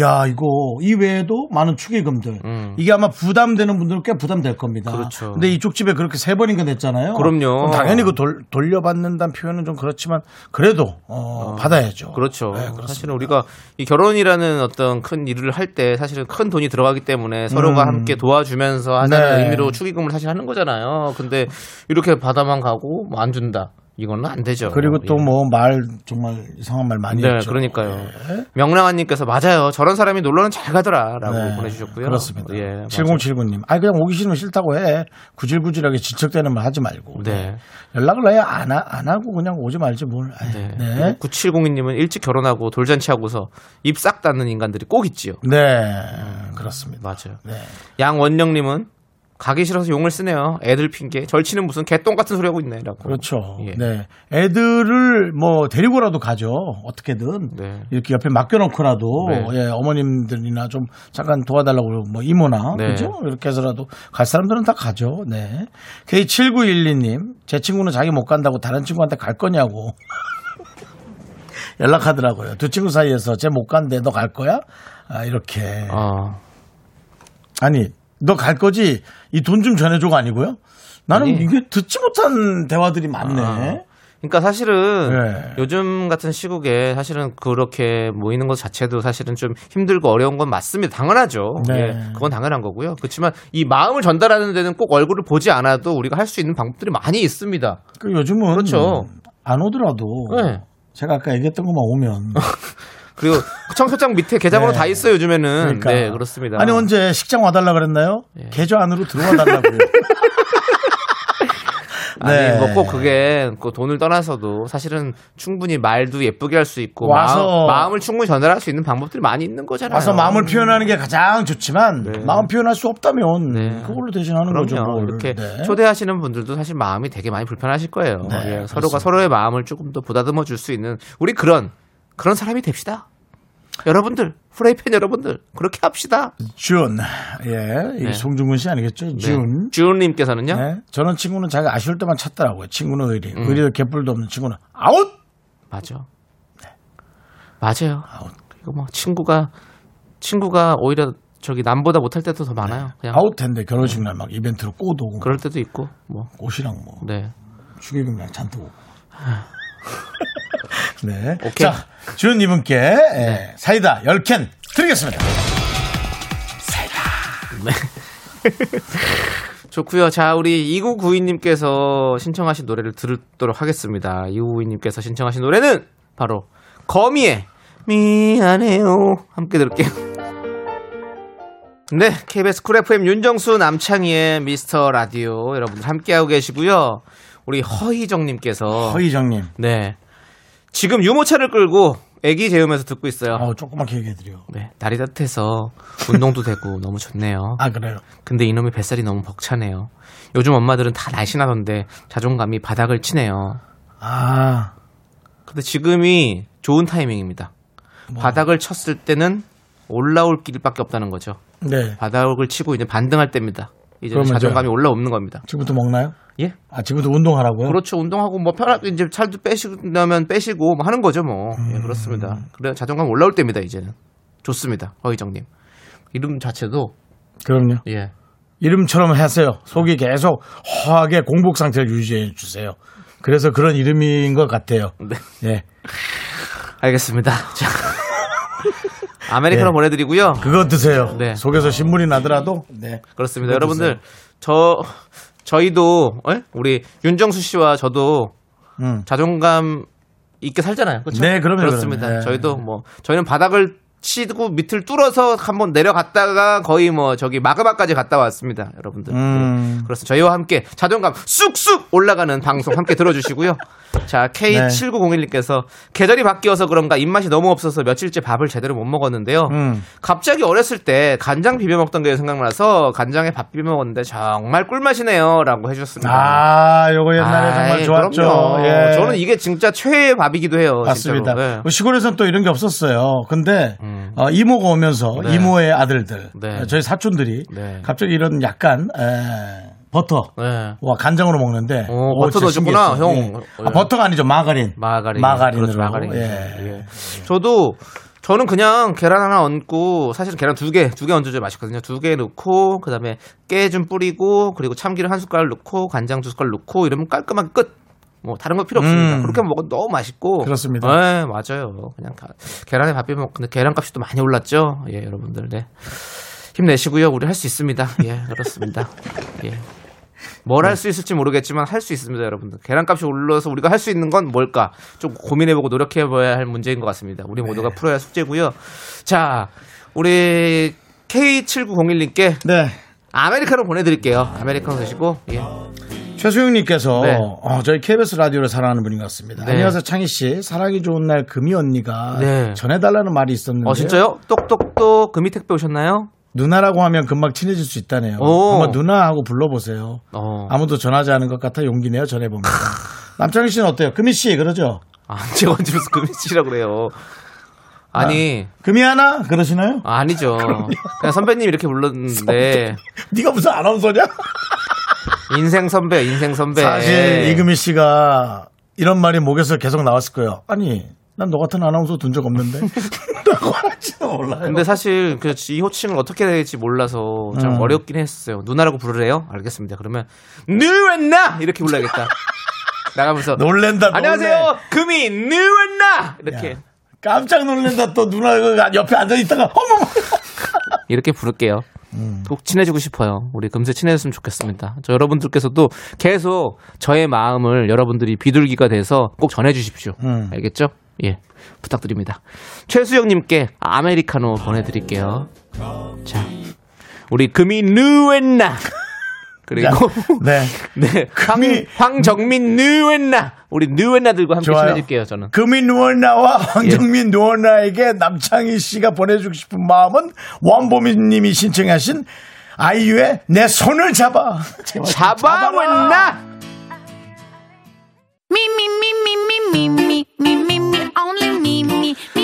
S1: 야 이거 이 외에도 많은 축의금들 이게 아마 부담되는 분들은 꽤 부담될 겁니다.
S2: 음. 그렇죠.
S1: 근데 이쪽 집에 그렇게 세 번인가 냈잖아요.
S2: 그럼요.
S1: 그럼 당연히 그 돌, 돌려받는다는 표현은 좀 그렇지만 그래도 어, 받아야죠.
S2: 그렇죠.
S1: 네.
S2: 사실은 우리가 이 결혼이라는 어떤 큰 일을 할 때 사실은 큰 돈이 들어가기 때문에 서로가 함께 도와주면서 하자는
S1: 음. 네.
S2: 의미로 축의금을 사실 하는 거잖아요. 근데 이렇게 받아만 가고 뭐 안 준다. 이거는 안 되죠.
S1: 그리고 또
S2: 예.
S1: 뭐말 정말 이상한 말 많이
S2: 네,
S1: 했죠.
S2: 그러니까요.
S1: 예.
S2: 명랑한님께서 맞아요. 저런 사람이 놀러는 잘 가더라라고
S1: 네,
S2: 보내주셨고요.
S1: 그렇습니다.
S2: 예, 맞아요.
S1: 7079님. 아니, 그냥 오기 싫으면 싫다고 해. 구질구질하게 지척대는 말 하지 말고.
S2: 네.
S1: 연락을 해야 안, 하, 안 하고 그냥 오지 말지 뭘. 아이,
S2: 네.
S1: 네.
S2: 9702님은 일찍 결혼하고 돌잔치 하고서 입 싹 닫는 인간들이 꼭 있지요.
S1: 네. 그렇습니다.
S2: 맞아요.
S1: 네.
S2: 양원영님은 가기 싫어서 용을 쓰네요. 애들 핑계. 절치는 무슨 개똥 같은 소리 하고 있네라고.
S1: 그렇죠.
S2: 예.
S1: 네. 애들을 뭐 데리고라도 가죠. 어떻게든.
S2: 네.
S1: 이렇게 옆에 맡겨놓고라도
S2: 네.
S1: 예, 어머님들이나 좀 잠깐 도와달라고 뭐 이모나
S2: 네.
S1: 그죠? 이렇게 해서라도 갈 사람들은 다 가죠. 네. K7912님 제 친구는 자기 못 간다고 다른 친구한테 갈 거냐고 연락하더라고요. 두 친구 사이에서 쟤 못 간대 너 갈 거야? 아, 이렇게
S2: 어.
S1: 아니 너 갈 거지 이 돈 좀 전해줘가 아니고요. 나는
S2: 아니.
S1: 이게 듣지 못한 대화들이 많네.
S2: 아. 그러니까 사실은
S1: 네.
S2: 요즘 같은 시국에 사실은 그렇게 모이는 것 자체도 사실은 좀 힘들고 어려운 건 맞습니다. 당연하죠.
S1: 네.
S2: 예, 그건 당연한 거고요. 그렇지만 이 마음을 전달하는 데는 꼭 얼굴을 보지 않아도 우리가 할 수 있는 방법들이 많이 있습니다.
S1: 그 요즘은
S2: 그렇죠.
S1: 안 오더라도
S2: 네.
S1: 제가 아까 얘기했던 것만 오면
S2: 그리고 청소장 밑에 계좌번호
S1: 네.
S2: 다 있어요 요즘에는.
S1: 그러니까.
S2: 네 그렇습니다.
S1: 아니 언제 식장 와달라 그랬나요?
S2: 예.
S1: 계좌 안으로 들어와 달라고요.
S2: 아니
S1: 네.
S2: 뭐꼭 그게 그 돈을 떠나서도 사실은 충분히 말도 예쁘게 할 수 있고
S1: 와서-
S2: 마음, 을 충분히 전달할 수 있는 방법들이 많이 있는 거잖아요.
S1: 와서 마음을 표현하는 게 가장 좋지만
S2: 네.
S1: 마음 표현할 수 없다면
S2: 네.
S1: 그걸로 대신하는 거죠.
S2: 그럼요.
S1: 뭘.
S2: 이렇게
S1: 네.
S2: 초대하시는 분들도 사실 마음이 되게 많이 불편하실 거예요.
S1: 네,
S2: 예. 서로가 서로의 마음을 조금 더 보다듬어 줄 수 있는 우리 그런 그런 사람이 됩시다. 여러분들 프라이팬 여러분들 그렇게 합시다.
S1: 준, 예, 이
S2: 네.
S1: 송중근 씨 아니겠죠? 준.
S2: 주은님께서는요.
S1: 네. 저는 친구는 자기 아쉬울 때만 찾더라고요. 친구는 의리. 의리도 개뿔도 없는 친구는 아웃!
S2: 맞아. 맞아요. 이거 뭐 친구가 친구가 오히려 저기 남보다 못할 때도 더 많아요. 그냥
S1: 아웃 텐데 결혼식 날 막 이벤트로 꽃 오고
S2: 그럴 때도 있고 뭐
S1: 옷이랑 뭐
S2: 네.
S1: 축의금이랑 잔뜩 오고. 네.
S2: 오케이.
S1: 자, 준 이분께 예, 사이다 10캔 드리겠습니다.
S2: 좋고요. 자, 우리 2992님께서 신청하신 노래를 들도록 하겠습니다. 2992님께서 신청하신 노래는 바로 거미의 미안해요. 함께 들을게요. 네, KBS 쿨 FM 윤정수 남창희의 미스터 라디오 여러분들 함께하고 계시고요. 우리 허희정님께서
S1: 허희정님.
S2: 네 지금 유모차를 끌고 애기 재우면서 듣고 있어요.
S1: 어, 조그맣게 얘기해드려.
S2: 네, 날이 따뜻해서 운동도 되고 너무 좋네요.
S1: 아, 그래요?
S2: 근데 이놈의 뱃살이 너무 벅차네요. 요즘 엄마들은 다 날씬하던데 자존감이 바닥을 치네요.
S1: 아,
S2: 근데 지금이 좋은 타이밍입니다. 바닥을 쳤을 때는 올라올 길밖에 없다는 거죠.
S1: 네.
S2: 바닥을 치고 이제 반등할 때입니다. 이제 자존감이 올라오는 겁니다.
S1: 지금부터 먹나요?
S2: 예?
S1: 아, 지금부터 운동하라고요?
S2: 그렇죠. 운동하고 뭐 편하게 이제 살도 빼시려면 빼시고 뭐 하는 거죠, 뭐.
S1: 음.
S2: 예, 그렇습니다. 그래 자존감 올라올 때입니다, 이제는. 좋습니다. 허희정님. 이름 자체도
S1: 그럼요.
S2: 예.
S1: 이름처럼 하세요. 속이 계속 허하게 공복 상태를 유지해 주세요. 그래서 그런 이름인 것 같아요.
S2: 네.
S1: 예.
S2: 알겠습니다. 자. 아메리카노
S1: 네.
S2: 보내드리고요.
S1: 그거 드세요.
S2: 네.
S1: 속에서 신물이 나더라도. 네.
S2: 그렇습니다. 여러분들, 저, 저희도, 에? 우리 윤정수 씨와 저도
S1: 음.
S2: 자존감 있게 살잖아요. 그렇죠?
S1: 네, 그럼요,
S2: 그렇습니다.
S1: 그럼요. 네.
S2: 저희도 뭐, 저희는 바닥을 치고 밑을 뚫어서 한번 내려갔다가 거의 뭐, 저기 마그마까지 갔다 왔습니다. 여러분들.
S1: 음.
S2: 네. 그렇습니다. 저희와 함께 자존감 쑥쑥 올라가는 방송 함께 들어주시고요. 자, K7901님께서 계절이 바뀌어서 그런가 입맛이 너무 없어서 며칠째 밥을 제대로 못 먹었는데요.
S1: 음.
S2: 갑자기 어렸을 때 간장 비벼 먹던 게 생각나서 간장에 밥 비벼 먹었는데 정말 꿀맛이네요. 라고 해주셨습니다.
S1: 아, 요거 옛날에 정말
S2: 아이,
S1: 좋았죠.
S2: 그럼요.
S1: 예.
S2: 저는 이게 진짜 최애의 밥이기도 해요.
S1: 맞습니다.
S2: 네.
S1: 뭐 시골에서는 또 이런 게 없었어요. 근데
S2: 음.
S1: 어, 이모가 오면서
S2: 네.
S1: 이모의 아들들,
S2: 네.
S1: 어, 저희 사촌들이
S2: 네.
S1: 갑자기 이런 약간 에, 버터.
S2: 네.
S1: 와 간장으로 먹는데
S2: 어,
S1: 오,
S2: 버터
S1: 진짜
S2: 넣어줬구나,
S1: 신기했어요.
S2: 형.
S1: 예. 아, 버터가 아니죠 마가린
S2: 마가린.
S1: 마가린으로
S2: 그렇죠, 마가린.
S1: 예.
S2: 예. 저도 저는 그냥 계란 하나 얹고 사실 계란 두 개, 두 개 얹어줘야 맛있거든요. 두 개 넣고 그다음에 깨 좀 뿌리고 그리고 참기름 한 숟갈 넣고 간장 두 숟갈 넣고 이러면 깔끔하게 끝. 뭐 다른 거 필요 없습니다.
S1: 음.
S2: 그렇게 먹어도 너무 맛있고.
S1: 그렇습니다.
S2: 네, 맞아요. 그냥 가- 계란에 밥 비벼 먹. 근데 계란값이 또 많이 올랐죠. 예, 여러분들. 네. 힘내시고요. 우리 할 수 있습니다. 예, 그렇습니다. 예. 뭘 할수 있을지 모르겠지만 할 수 있습니다, 여러분들. 계란값이 올라서 우리가 할 수 있는 건 뭘까? 좀 고민해보고 노력해봐야 할 문제인 것 같습니다. 우리 모두가 풀어야 할 숙제고요. 자, 우리 K7901님께
S1: 네.
S2: 아메리카노 보내드릴게요. 아메리카노 드시고 예.
S1: 최수영님께서
S2: 네.
S1: 어, 저희 KBS 라디오를 사랑하는 분인 것 같습니다.
S2: 네.
S1: 안녕하세요 창희 씨. 사랑이 좋은 날 금이 언니가
S2: 네.
S1: 전해달라는 말이 있었는데
S2: 어 진짜요? 똑똑똑 금이 택배 오셨나요?
S1: 누나라고 하면 금방 친해질 수 있다네요.
S2: 오.
S1: 한번 누나하고 불러보세요.
S2: 어.
S1: 아무도 전하지 않은 것 같아 용기 내어 전해봅니다. 남창희 씨는 어때요? 금이 씨 그러죠?
S2: 아, 제가 언제 무슨 금이 씨라 그래요? 아니
S1: 금이 하나 그러시나요?
S2: 아니죠. 그냥 선배님 이렇게 불렀는데
S1: 네가 무슨 아나운서냐?
S2: 인생 선배, 인생 선배.
S1: 사실 이금희 씨가 이런 말이 목에서 계속 나왔을 거예요. 아니, 난 너 같은 아나운서 둔 적 없는데. 라고 할지도 몰라요.
S2: 근데 사실 그 이 호칭을 어떻게 해야 될지 몰라서 좀
S1: 음.
S2: 어렵긴 했어요. 누나라고 부르래요? 알겠습니다. 그러면 누나 이렇게 불러야겠다. 나가면서
S1: 놀랜다, 놀래.
S2: 안녕하세요. 금이 누나 이렇게
S1: 야, 깜짝 놀란다. 또 누나가 옆에 앉아 있다가, 어머!
S2: 이렇게 부를게요.
S1: 음.
S2: 꼭 친해지고 싶어요. 우리 금세 친해졌으면 좋겠습니다. 저 여러분들께서도 계속 저의 마음을 여러분들이 비둘기가 돼서 꼭 전해주십시오.
S1: 음.
S2: 알겠죠? 예, 부탁드립니다. 최수영님께 아메리카노 보내드릴게요. 자, 우리 금이 누엔나 그리고
S1: 네.
S2: 네,
S1: 금이-
S2: 황, 황정민 누엔나 우리 누엔나들과 함께
S1: 좋아요.
S2: 친해질게요. 저는.
S1: 금이 누워나와 황정민 누워나에게 남창희 씨가 보내주고 싶은 마음은 원보민 님이 신청하신 아이유의 내 손을 잡아.
S2: 잡아 왔나?
S4: Me, me, me, only me.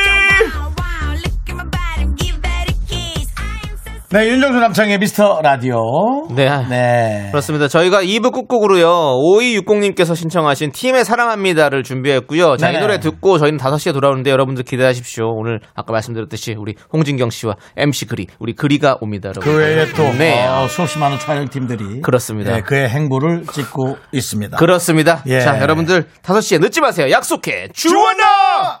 S1: 네 윤정수 남창의 미스터 라디오
S2: 네.
S1: 네.
S2: 그렇습니다 저희가 2부 끝곡으로요 5260님께서 신청하신 팀의 사랑합니다를 준비했고요 자이
S1: 네네.
S2: 노래 듣고 저희는 5시에 돌아오는데 여러분들 기대하십시오 오늘 아까 말씀드렸듯이 우리 홍진경 씨와 MC 그리 우리 그리가 옵니다
S1: 그 외에 또
S2: 네.
S1: 어, 수없이 많은 촬영팀들이
S2: 그렇습니다.
S1: 네, 그의 행보를 찍고 있습니다.
S2: 그렇습니다.
S1: 예.
S2: 자, 여러분들 5시에 늦지 마세요. 약속해. 주원아!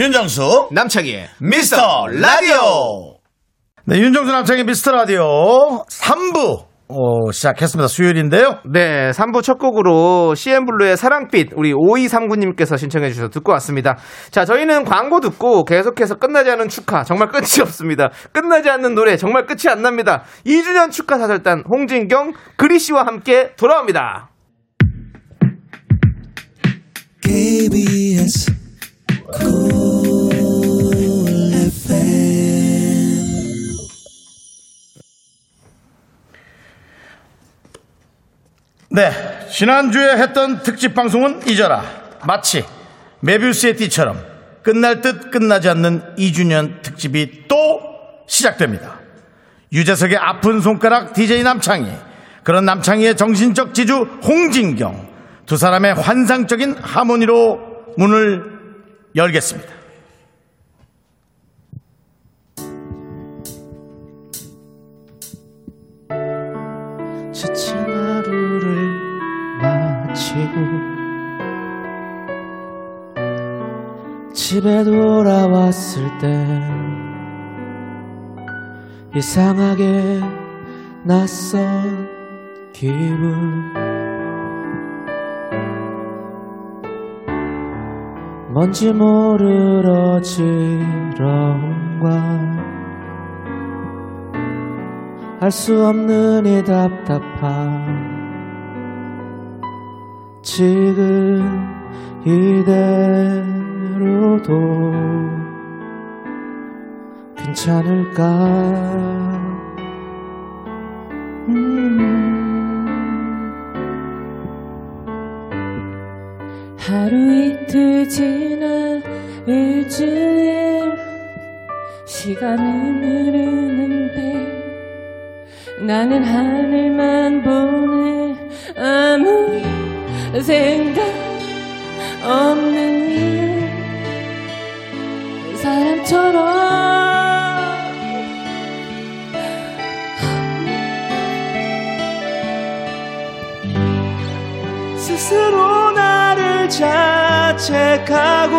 S1: 윤정수
S2: 남창희의
S1: 미스터 라디오. 네, 윤정수 남창의 미스터 라디오 3부 어, 시작했습니다. 수요일인데요.
S2: 네, 3부 첫 곡으로 CN블루의 사랑빛 우리 5239님께서 신청해 주셔서 듣고 왔습니다. 자, 저희는 광고 듣고 계속해서 끝나지 않은 축하 정말 끝이 없습니다. 끝나지 않는 노래 정말 끝이 안 납니다. 2주년 축하 사절단 홍진경 그리 씨와 함께 돌아옵니다.
S5: KBS
S1: 네, 지난주에 했던 특집 방송은 잊어라. 마치 메비우스의 띠처럼 끝날 듯 끝나지 않는 2주년 특집이 또 시작됩니다. 유재석의 아픈 손가락 DJ 남창희, 그런 남창희의 정신적 지주 홍진경, 두 사람의 환상적인 하모니로 문을 열겠습니다.
S2: 지친 하루를 마치고 집에 돌아왔을 때 이상하게 낯선 기분 뭔지 모르러 지러움과 알 수 없는 이 답답함. 지금 이대로도 괜찮을까? 음.
S6: 하루 이틀 지나 일주일 시간은 흐르는데 나는 하늘만 보내 아무 생각 없는 사람처럼.
S2: 스스로 자책하고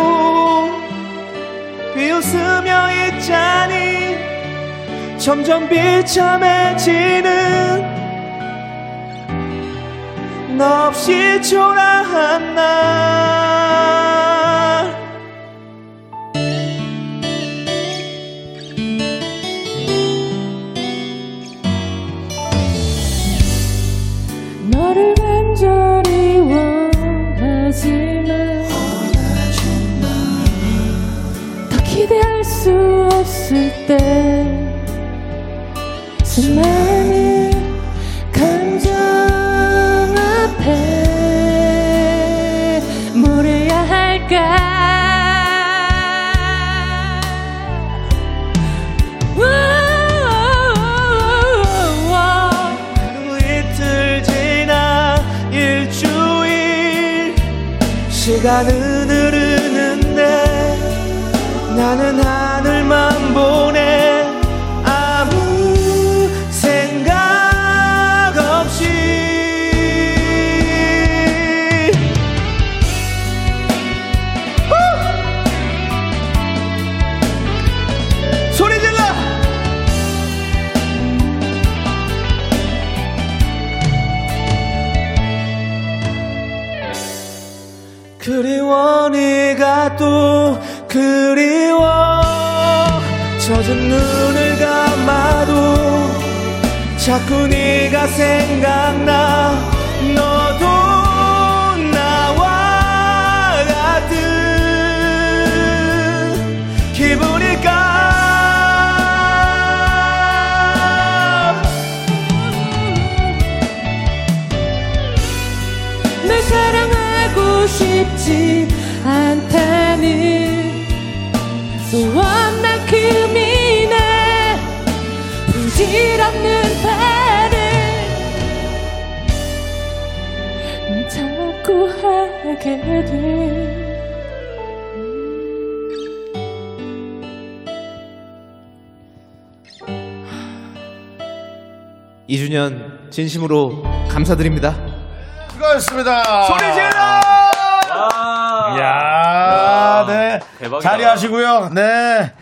S2: 비웃으며 있자니 점점 비참해지는 너 없이 초라한 날
S6: 너를 간절 때 수많은 감정 앞에 뭘 해야 할까?
S2: 하루 이틀 지나 일주일 시간은 흐르는데 나는 하늘만 자꾸 네가 생각 2주년 진심으로 감사드립니다.
S1: 수고하셨습니다. 소리 질러! 아. 이야, 아, 네. 대박이다. 자리하시고요. 네.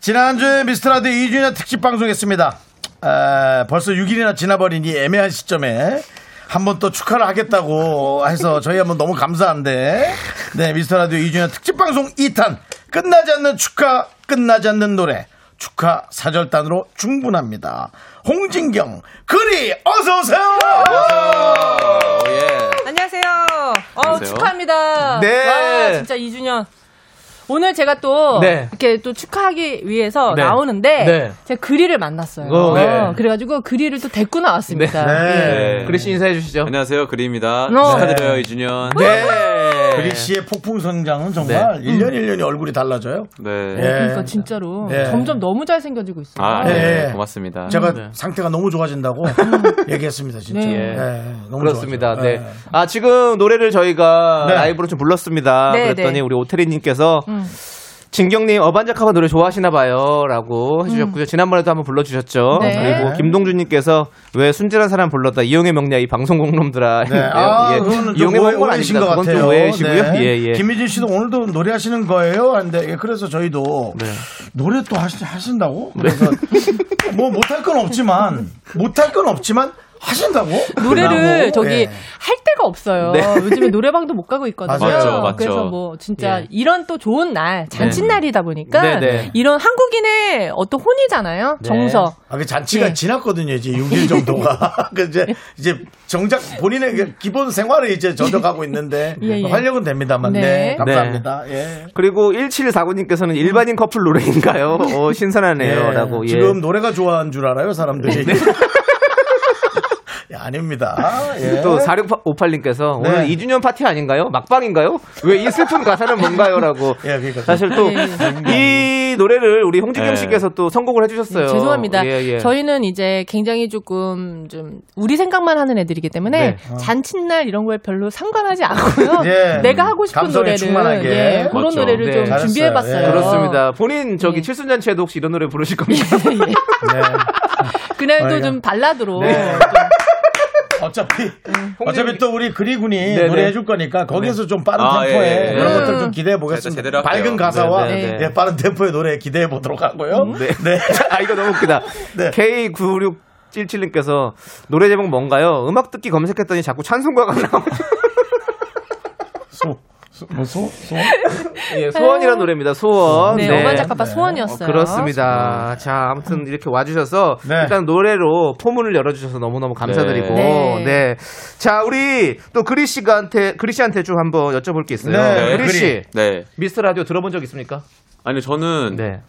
S1: 지난주에 미스터라드 2주년 특집 방송했습니다. 에, 벌써 6일이나 지나버리니 애매한 시점에 한번 또 축하를 하겠다고 해서 저희 한번 너무 감사한데 네 미스터라드 2주년 특집방송 2탄 끝나지 않는 축하 끝나지 않는 노래 축하 사절단으로 충분합니다 홍진경, 그리, 어서 오세요!
S7: 안녕하세요. 어, 축하합니다.
S2: 네.
S7: 와, 진짜 2주년. 오늘 제가 또
S2: 네.
S7: 이렇게 또 축하하기 위해서
S2: 네.
S7: 나오는데
S2: 네.
S7: 제가 그리를 만났어요.
S2: 어, 네.
S7: 그래가지고 그리를 또 데리고 나왔습니다.
S1: 네.
S7: 예.
S2: 그리 씨 인사해 주시죠.
S8: 안녕하세요. 그리입니다.
S7: 어.
S8: 축하드려요, 이준현.
S2: 네.
S1: 그리 씨의 폭풍 성장은 정말 일 1년 1년이 얼굴이 달라져요.
S9: 네.
S1: 예.
S6: 그러니까 진짜로
S1: 예.
S6: 점점 너무 잘생겨지고 있어요.
S9: 아,
S1: 예.
S9: 네. 고맙습니다.
S1: 제가
S2: 네.
S1: 상태가 너무 좋아진다고 얘기했습니다, 진짜.
S6: 네.
S1: 예, 너무
S2: 그렇습니다.
S1: 좋아져요.
S2: 네.
S1: 예.
S2: 아, 지금 노래를 저희가
S1: 네.
S2: 라이브로 좀 불렀습니다.
S6: 네,
S2: 그랬더니
S6: 네.
S2: 우리 오태리 님께서
S6: 음.
S2: 진경님 어반자카바 노래 좋아하시나 봐요. 라고 해주셨고요. 지난번에도 한번 불러주셨죠.
S6: 음. 네.
S2: 그리고 김동준님께서 왜 순진한 사람 불렀다. 이용의 명냐 이 방송 공놈들아.
S1: 네. 아,
S2: 예. 이용의
S1: 오해이신
S2: 아닙니다.
S1: 것 같아요.
S2: 좀 오해시고요.
S1: 네.
S2: 예, 예.
S1: 김미진 씨도 오늘도 노래하시는 거예요? 근데 예, 그래서 저희도
S2: 네.
S1: 노래 또 하시, 하신다고? 그래서 뭐 못할 건 없지만 못할 건 없지만 하신다고?
S6: 노래를
S1: 라고,
S6: 저기
S1: 예.
S6: 할 데가 없어요.
S2: 네.
S6: 요즘에 노래방도 못 가고 있거든요.
S1: 맞아요.
S9: 맞죠.
S6: 그래서 뭐 진짜
S2: 예.
S6: 이런 또 좋은 날, 잔칫날이다 보니까
S2: 네, 네.
S6: 이런 한국인의 어떤 혼이잖아요.
S2: 네.
S6: 정서.
S1: 아, 그 잔치가
S6: 예.
S1: 지났거든요, 이제 6일 정도가. 그 이제, 이제 정작 본인의 그 기본 생활을 이제 저져가고 있는데,
S6: 예, 예.
S1: 활력은 됩니다만, 네.
S6: 네.
S1: 감사합니다. 예.
S2: 그리고 1749님께서는 일반인 커플 노래인가요? 어, 신선하네요.
S1: 예.
S2: 라고. 예.
S1: 지금 노래가 좋아하는 줄 알아요, 사람들이. 예, 아닙니다. 예.
S2: 또 4658님께서
S1: 네.
S2: 오늘 2주년 파티 아닌가요? 막방인가요? 왜 이 슬픈 가사는 뭔가요? 라고.
S1: 예, 그러니까
S2: 사실 또
S6: 예,
S2: 이 노래를 우리 홍진경
S9: 예.
S2: 씨께서 또 선곡을 해주셨어요.
S6: 네, 죄송합니다.
S2: 예, 예.
S6: 저희는 이제 굉장히 조금 좀 우리 생각만 하는 애들이기 때문에
S2: 네.
S6: 잔칫날 이런 거에 별로 상관하지 않고요.
S1: 예.
S6: 내가 하고 싶은 노래를
S1: 충만하게.
S6: 예, 그런
S9: 맞죠.
S6: 노래를
S2: 네.
S6: 좀
S1: 잘했어요.
S6: 준비해봤어요.
S1: 예.
S2: 그렇습니다. 본인 저기
S6: 예.
S2: 칠순잔치에도 혹시 이런 노래 부르실 겁니까?
S6: 예.
S1: 네.
S6: 그날도 좀 발라드로
S1: 네.
S6: 좀
S1: 어차피 어차피 또 우리 그리군이
S2: 네네.
S1: 노래해 줄 거니까 거기서 좀 빠른
S9: 아,
S1: 템포에
S9: 예, 예.
S1: 그런
S6: 음.
S1: 것들 좀 기대해 보겠습니다.
S9: 할게요.
S1: 밝은 가사와
S2: 네네.
S1: 예, 빠른 템포의 노래 기대해 보도록 하고요.
S2: 네.
S1: 네.
S2: 아, 이거 너무 웃기다.
S1: 네.
S2: K9677님께서 노래 제목 뭔가요? 음악 듣기 검색했더니 자꾸 찬송가가 나와.
S1: 소, 소, 뭐 소, 소.
S2: 예, 소원이라는 노래입니다. 소원.
S6: 네,
S1: 네.
S6: 어반자카파
S1: 네.
S6: 소원이었어요.
S2: 그렇습니다. 자, 아무튼 이렇게 와주셔서
S1: 네.
S2: 일단 노래로 포문을 열어주셔서 너무너무 감사드리고,
S6: 네.
S2: 네. 자, 우리 또 그리 씨한테, 그리 씨한테 좀 한번 여쭤볼 게 있어요.
S1: 네,
S2: 그리 씨,
S9: 네.
S2: 미스터 라디오 들어본 적 있습니까?
S9: 아니 저는
S2: 네.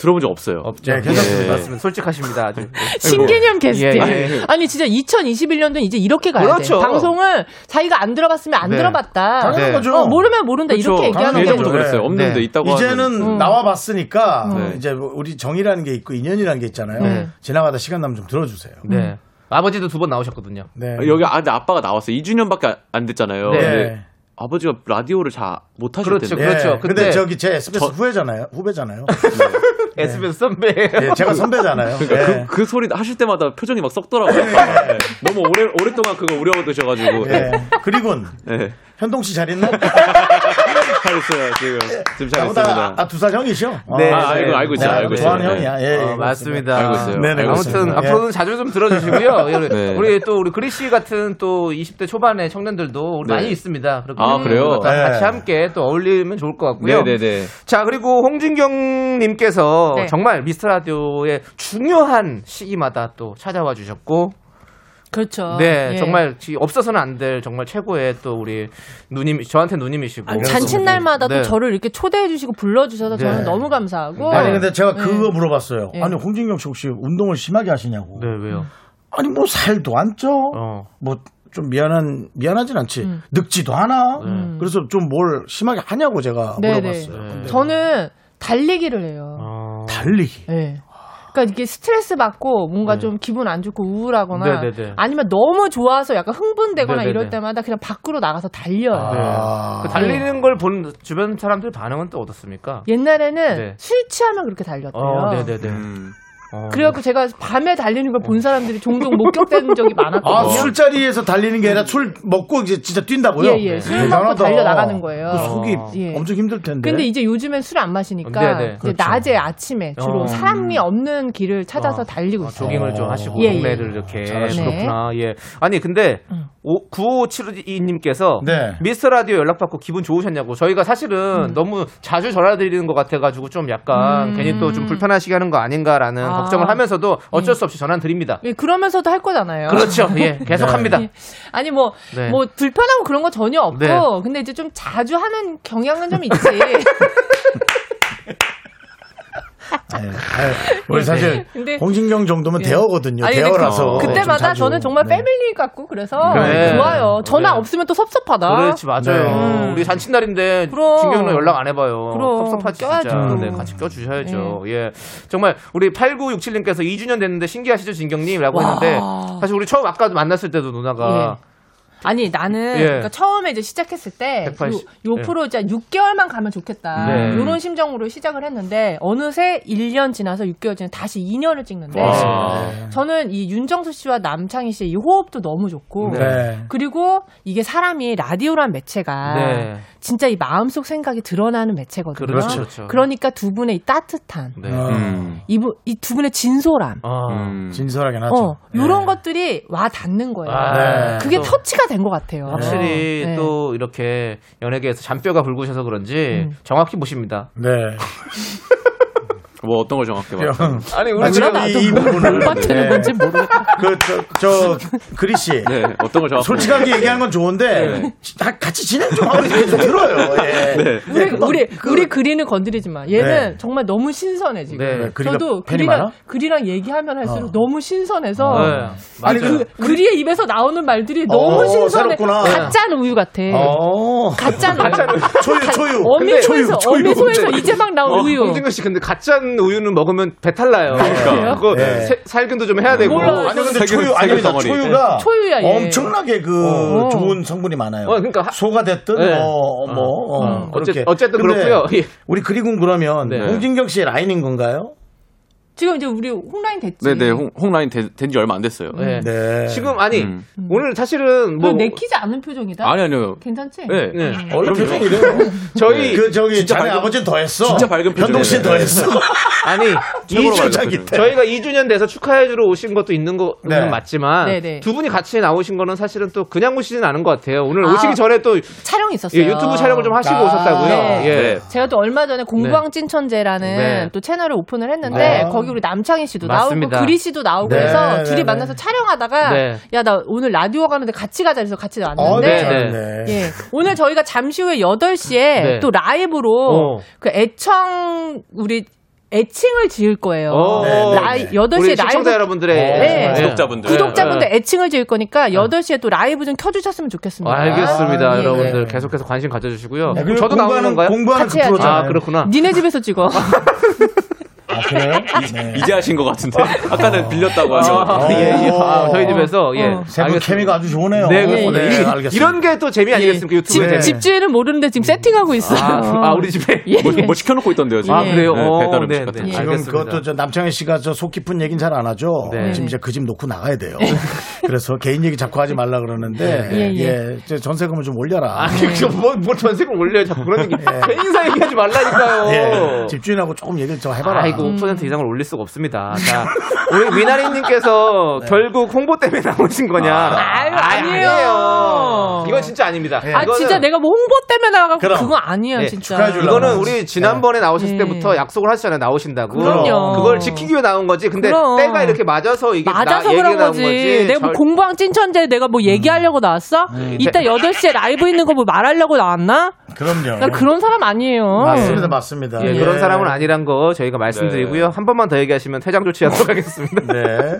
S9: 들어본 적 없어요.
S2: 없죠.
S1: 네, 괜찮습니다.
S9: 예.
S2: 맞습니다. 솔직하십니다. 아주.
S6: 신개념 게스트.
S2: 예, 예.
S6: 아니 진짜 2021년도는 이제 이렇게 가야
S2: 그렇죠.
S6: 돼. 방송을 자기가 안 들어봤으면 안
S2: 네.
S6: 들어봤다.
S1: 당연한
S2: 네.
S1: 거죠.
S6: 어, 모르면 모른다
S2: 그렇죠.
S6: 이렇게 얘기하는 거죠.
S9: 예전부터. 그랬어요. 없는데
S2: 네.
S9: 있다고
S1: 이제는
S9: 하는.
S1: 나와 봤으니까
S9: 네.
S1: 이제 우리 정이라는 게 있고 인연이라는 게 있잖아요.
S2: 네.
S1: 지나가다 시간 나면 좀 들어주세요.
S2: 네. 아버지도 두 번 나오셨거든요.
S1: 네.
S9: 여기 아, 근데 아빠가 나왔어요. 2주년밖에 안 됐잖아요.
S2: 네.
S9: 아버지가 라디오를 잘 못하실
S2: 그렇죠.
S9: 텐데.
S1: 예.
S2: 그렇죠.
S1: 근데,
S2: 근데
S1: 저기 제 SBS 후배잖아요. 후배잖아요.
S2: SBS 선배.
S1: 예, 제가 선배잖아요.
S9: 그러니까
S1: 예.
S9: 그, 그 소리 하실 때마다 표정이 막 썩더라고요. 네. 너무 오래 오랫동안 그거 우려드셔가지고.
S1: 예. 그리곤
S9: 네.
S1: 현동 씨 잘 있나?
S9: 잘했어요 지금 지금 잘했습니다.
S1: 나보다 아, 두살 형이셔.
S2: 네.
S9: 아, 알고 알고 있어요. 알고 있어요.
S1: 좋아하는
S9: 네.
S1: 형이야. 예,
S2: 어,
S1: 예,
S2: 맞습니다.
S9: 알고 있어요.
S1: 네네,
S9: 알고
S2: 아무튼. 앞으로는 자주 좀 들어주시고요.
S9: 네.
S2: 우리 또 우리 그리 씨 같은 또 20대 초반의 청년들도 우리
S9: 네.
S2: 많이 있습니다. 그렇기
S9: 아, 그래요?
S2: 다
S1: 네.
S2: 같이 함께 또 어울리면 좋을 것 같고요.
S9: 네네네.
S2: 자 그리고 홍진경님께서
S6: 네.
S2: 정말 미스터 라디오의 중요한 시기마다 또 찾아와 주셨고
S6: 그렇죠.
S2: 네
S6: 예.
S2: 정말 지- 없어서는 안 될 정말 최고의 또 우리 누님 저한테 누님이시고
S6: 아니, 잔칫날마다
S2: 네.
S6: 또 저를 이렇게 초대해 주시고 불러 주셔서
S2: 네.
S6: 저는 너무 감사하고
S1: 아니 근데 제가 그거 물어봤어요.
S6: 네.
S1: 아니 홍진경 씨 혹시 운동을 심하게 하시냐고.
S2: 네 왜요?
S1: 아니 뭐 살도 안 쪄.
S2: 어.
S1: 뭐좀 미안한 미안하진 않지.
S6: 음.
S1: 늙지도 않아. 그래서 좀 뭘 심하게 하냐고 제가
S6: 네네.
S1: 물어봤어요.
S2: 네.
S6: 저는 달리기를 해요.
S2: 어.
S1: 달리기.
S6: 네. 그러니까 이게 스트레스 받고 뭔가 좀 기분 안 좋고 우울하거나
S2: 네. 네네네.
S6: 아니면 너무 좋아서 약간 흥분되거나
S2: 네네네.
S6: 이럴 때마다 그냥 밖으로 나가서 달려요.
S1: 아.
S2: 그 달리는 걸 본 주변 사람들 반응은 또 어떻습니까?
S6: 옛날에는
S2: 네.
S6: 술 취하면 그렇게 달렸대요.
S2: 어, 네네네.
S9: 음.
S2: 어.
S6: 그래갖고 제가 밤에 달리는 걸 본 사람들이 종종 목격되는 적이 많았거든요.
S1: 아 술자리에서 달리는 게 아니라 술 먹고 이제 진짜 뛴다고요?
S6: 예, 예. 술 먹고
S1: 대단하다.
S6: 달려 나가는 거예요.
S1: 그 속이
S6: 예.
S1: 엄청 힘들 텐데.
S6: 근데 이제 요즘엔 술 안 마시니까
S2: 네네.
S6: 이제
S1: 그렇죠.
S6: 낮에 아침에 주로
S2: 어.
S6: 사람이 없는 길을 찾아서
S2: 어.
S6: 달리고
S2: 어,
S6: 있어요.
S2: 조깅을 좀 하시고
S6: 예, 예.
S2: 동네를 이렇게
S1: 잘하시네.
S2: 그렇구나. 예. 아니 근데
S6: 음.
S2: 9572님께서
S1: 네.
S2: 미스터 라디오 연락 받고 기분 좋으셨냐고. 저희가 사실은
S6: 음.
S2: 너무 자주 전화 드리는 것 같아 가지고 좀 약간
S6: 음.
S2: 괜히 또 좀 불편하시게 하는 거 아닌가라는
S6: 아.
S2: 걱정을 하면서도 어쩔 수 없이 전화 드립니다.
S6: 예, 그러면서도 할 거잖아요.
S2: 그렇죠. 예. 계속합니다.
S6: 예. 아니 뭐,
S2: 네.
S6: 뭐 불편하고 그런 거 전혀 없고
S2: 네.
S6: 근데 이제 좀 자주 하는 경향은 좀 있지.
S1: 아유, 아유, 우리 사실
S6: 근데-
S1: 홍진경 정도면
S6: 예.
S1: 대어거든요.
S6: 아니,
S1: 대어라서
S6: 그,
S1: 자주.
S6: 저는 정말
S1: 네.
S6: 패밀리 같고 그래서
S2: 그래.
S6: 좋아요. 전화
S2: 네.
S6: 없으면 또 섭섭하다.
S2: 그렇지 맞아요.
S1: 네.
S2: 우리 잔칫날인데
S6: 그럼.
S2: 진경이랑 연락 안 해봐요.
S6: 그럼.
S2: 섭섭하지
S6: 껴야죠.
S2: 진짜. 네, 같이 껴주셔야죠. 예, 정말 우리 8967님께서 2주년 됐는데 신기하시죠 진경님이라고
S6: 와.
S2: 했는데 사실 우리 처음 아까 만났을 때도 누나가
S6: 아니 나는
S2: 예.
S6: 그러니까 처음에 이제 시작했을 때
S2: 180,
S6: 요, 요 프로 이제 6개월만 가면 좋겠다
S2: 네.
S6: 이런 심정으로 시작을 했는데 어느새 1년 지나서 6개월 지나 다시 2년을 찍는데
S2: 와.
S6: 저는 이 윤정수 씨와 남창희 씨의 이 호흡도 너무 좋고
S1: 네.
S6: 그리고 이게 사람이 라디오란 매체가
S2: 네.
S6: 진짜 이 마음속 생각이 드러나는 매체거든요.
S2: 그렇죠, 그렇죠.
S6: 그러니까 두 분의 이 따뜻한
S2: 네.
S1: 어,
S9: 음.
S6: 이분 이두 분의 진솔함
S2: 아.
S9: 음.
S1: 진솔하긴 하죠.
S6: 어, 요런
S1: 네.
S6: 것들이 와 닿는 거예요.
S2: 아,
S1: 네.
S6: 그게
S2: 또
S6: 터치가 된 것 같아요.
S2: 확실히
S6: 네.
S2: 또 이렇게 연예계에서 잔뼈가 굵으셔서 그런지
S6: 음.
S2: 정확히 보십니다.
S1: 네.
S9: 뭐 어떤 걸 정확히 말
S1: 형,
S2: 아니 우리
S1: 아,
S2: 지금
S1: 지금 이, 이 부분을
S6: 맞는
S1: 네.
S6: 건지 모르겠다.
S1: 그, 저, 저, 그리 씨.
S9: 네, 어떤 걸 정확히
S1: 솔직하게 얘기하는 건 좋은데, 다 같이 진행 좀 하고 이렇게 좀 들어요. 예.
S9: 네.
S6: 우리
S1: 그건
S6: 우리
S1: 그-
S6: 우리 그리는 건드리지 마. 얘는
S1: 네.
S6: 정말 너무 신선해 지금.
S2: 네.
S1: 네, 그리가
S6: 저도 그리랑
S1: 많아?
S6: 그리랑 얘기하면 할수록
S1: 어.
S6: 너무 신선해서
S2: 네.
S1: 아니. 그,
S6: 그리의 입에서 나오는 말들이 너무
S1: 어,
S6: 신선해.
S1: 새롭구나.
S6: 가짜 우유 같아.
S1: 어.
S6: 가짜 우유.
S1: 초유, 초유.
S6: 어미소에서. 어미소에서 이제 막 나온
S2: 어,
S6: 우유.
S2: 홍진근 씨 근데 가짜 우유는 먹으면 배탈 나요.
S6: 그래요?
S2: 그거
S1: 네.
S2: 세- 살균도 좀 해야 되고.
S6: 몰라요.
S1: 아니, 근데 초유, 아닙니다.
S9: 덩어리.
S1: 초유가
S6: 초유야, 얘.
S1: 엄청나게 그
S6: 어.
S1: 좋은 성분이 많아요.
S2: 어, 그러니까 하-
S1: 소가 됐든
S2: 네.
S1: 뭐, 뭐, 어,
S2: 어.
S1: 그렇게.
S2: 어쨌- 어쨌든 그렇고요. 예.
S1: 우리 그리군 그러면
S2: 네.
S1: 홍진경 씨의 라인인 건가요?
S6: 지금 이제 우리 홍라인 됐지.
S9: 네네 홍, 홍라인 된지 얼마 안 됐어요.
S2: 네.
S1: 네.
S2: 지금 아니
S9: 음.
S2: 오늘 사실은 뭐뭐
S6: 내키지 않는 표정이다.
S9: 아니 아니요.
S6: 괜찮지?
S9: 네.
S2: 네.
S1: 원래 표정이 이래요.
S2: 저희
S1: 그 저기
S9: 진짜
S1: 자네
S9: 밝은-
S1: 아버지는 더 했어.
S9: 진짜 밝은
S1: 현동 씨는 더
S9: 표정이네.
S1: 했어.
S2: 아니
S9: 최고로
S2: 2주
S9: 밝은
S1: 자기
S9: 표정.
S1: 때.
S2: 저희가 2주년 돼서 축하해주러 오신 것도 있는 거는
S1: 네.
S2: 맞지만
S6: 네, 네.
S2: 두 분이 같이 나오신 거는 사실은 또 그냥 오시진 않은 것 같아요. 오늘
S6: 아.
S2: 오시기 전에 또
S6: 촬영이 있었어요.
S2: 예, 유튜브 촬영을 좀 하시고
S1: 아.
S2: 오셨다고요.
S6: 네.
S2: 예.
S6: 제가 또 얼마 전에 공부왕 찐천재라는
S2: 네.
S6: 또 채널을 오픈을 했는데
S1: 네.
S6: 거기 우리 남창희 씨도
S2: 맞습니다.
S6: 나오고 그리 씨도 나오고
S1: 네,
S6: 해서
S1: 네,
S6: 둘이
S1: 네.
S6: 만나서 촬영하다가
S2: 네.
S6: 야나 오늘 라디오 가는데 같이 가자 그래서 같이
S1: 어,
S6: 왔는데
S2: 네,
S1: 네.
S2: 네.
S1: 네.
S6: 예. 오늘 저희가 잠시 후에 8시에
S2: 네.
S6: 또 라이브로
S2: 어.
S6: 그 애청 우리 애칭을 지을 거예요.
S2: 어,
S1: 네, 네,
S6: 라이,
S1: 네.
S6: 8시에
S2: 우리
S6: 라이브
S2: 시청자 여러분들의
S6: 네.
S9: 구독자분들.
S6: 구독자분들
S2: 네.
S6: 애칭을 지을 거니까 8시에 또 라이브 좀 켜주셨으면 좋겠습니다.
S2: 알겠습니다,
S6: 아, 예,
S2: 여러분들
S6: 예.
S2: 계속해서 관심 가져주시고요.
S1: 네,
S2: 그럼 저도 나오는
S1: 공부하는,
S2: 건가요?
S1: 공부하는
S6: 같이
S1: 그. 프로잖아요.
S2: 아 그렇구나.
S6: 니네 집에서 찍어.
S1: 아, 그래요? 네.
S9: 이제 하신 것 같은데 아까는 빌렸다고 하셔.
S2: 아, 예, 예. 아, 저희 집에서 예.
S6: 어.
S1: 세분. 케미가 아주 좋으네요.
S2: 네, 그렇습니다.
S1: 네,
S2: 이-
S1: 알겠습니다.
S2: 이런 게 또 재미 아니겠습니까? 유튜브에
S1: 네.
S6: 집, 집주인은 모르는데 지금 세팅하고 있어요.
S2: 아, 아, 우리 집에.
S6: 예.
S9: 뭐, 뭐 시켜놓고 있던데요 지금.
S2: 아, 그래요?
S9: 네,
S2: 어,
S9: 배달 음식
S2: 네,
S9: 같은
S2: 네.
S9: 거.
S1: 지금. 그것도 저 남창희 씨가 저 속 깊은 얘기는 잘 안 하죠.
S2: 네.
S1: 지금 이제 그 집 놓고 나가야 돼요. 그래서 개인 얘기 자꾸 하지 말라 그러는데
S6: 예, 예.
S1: 예, 저 전세금을 좀 올려라.
S2: 아, 그 뭐, 뭐 전세금 올려요. 자꾸 그런 얘기. 개인 사 얘기 하지 말라니까요.
S1: 예, 집주인하고 조금 얘기를 좀 해봐라.
S2: 아이고, 5% 이상을 올릴 수가 없습니다. 자, 우리 미나리님께서 결국 홍보 때문에 나오신 거냐?
S6: 아유, 아니에요.
S2: 아니에요. 이건 진짜 아닙니다.
S6: 아,
S2: 이거는-
S6: 진짜 내가 뭐 홍보 때문에 나가고. 그거 아니에요,
S2: 네,
S6: 진짜.
S2: 이거는. 우리 지난번에 나오셨을
S6: 네.
S2: 때부터 약속을 하셨잖아요. 나오신다고.
S6: 그럼요.
S2: 그걸 지키기 위해 나온 거지. 근데
S6: 그럼.
S2: 때가 이렇게 맞아서 이게
S6: 맞아서
S2: 나,
S6: 그런 거지.
S2: 거지.
S6: 내가 뭐
S2: 절-
S6: 공부왕 찐천재 내가 뭐 얘기하려고 나왔어? 이따 8시에 라이브 있는 거 뭐 말하려고 나왔나?
S1: 그럼요.
S6: 나 그런 사람 아니에요.
S1: 맞습니다, 맞습니다.
S2: 예,
S1: 예.
S2: 그런 사람은 아니란 거 저희가 말씀드리고 요. 한 번만 더 얘기하시면 퇴장 조치하도록 하겠습니다.
S1: 네.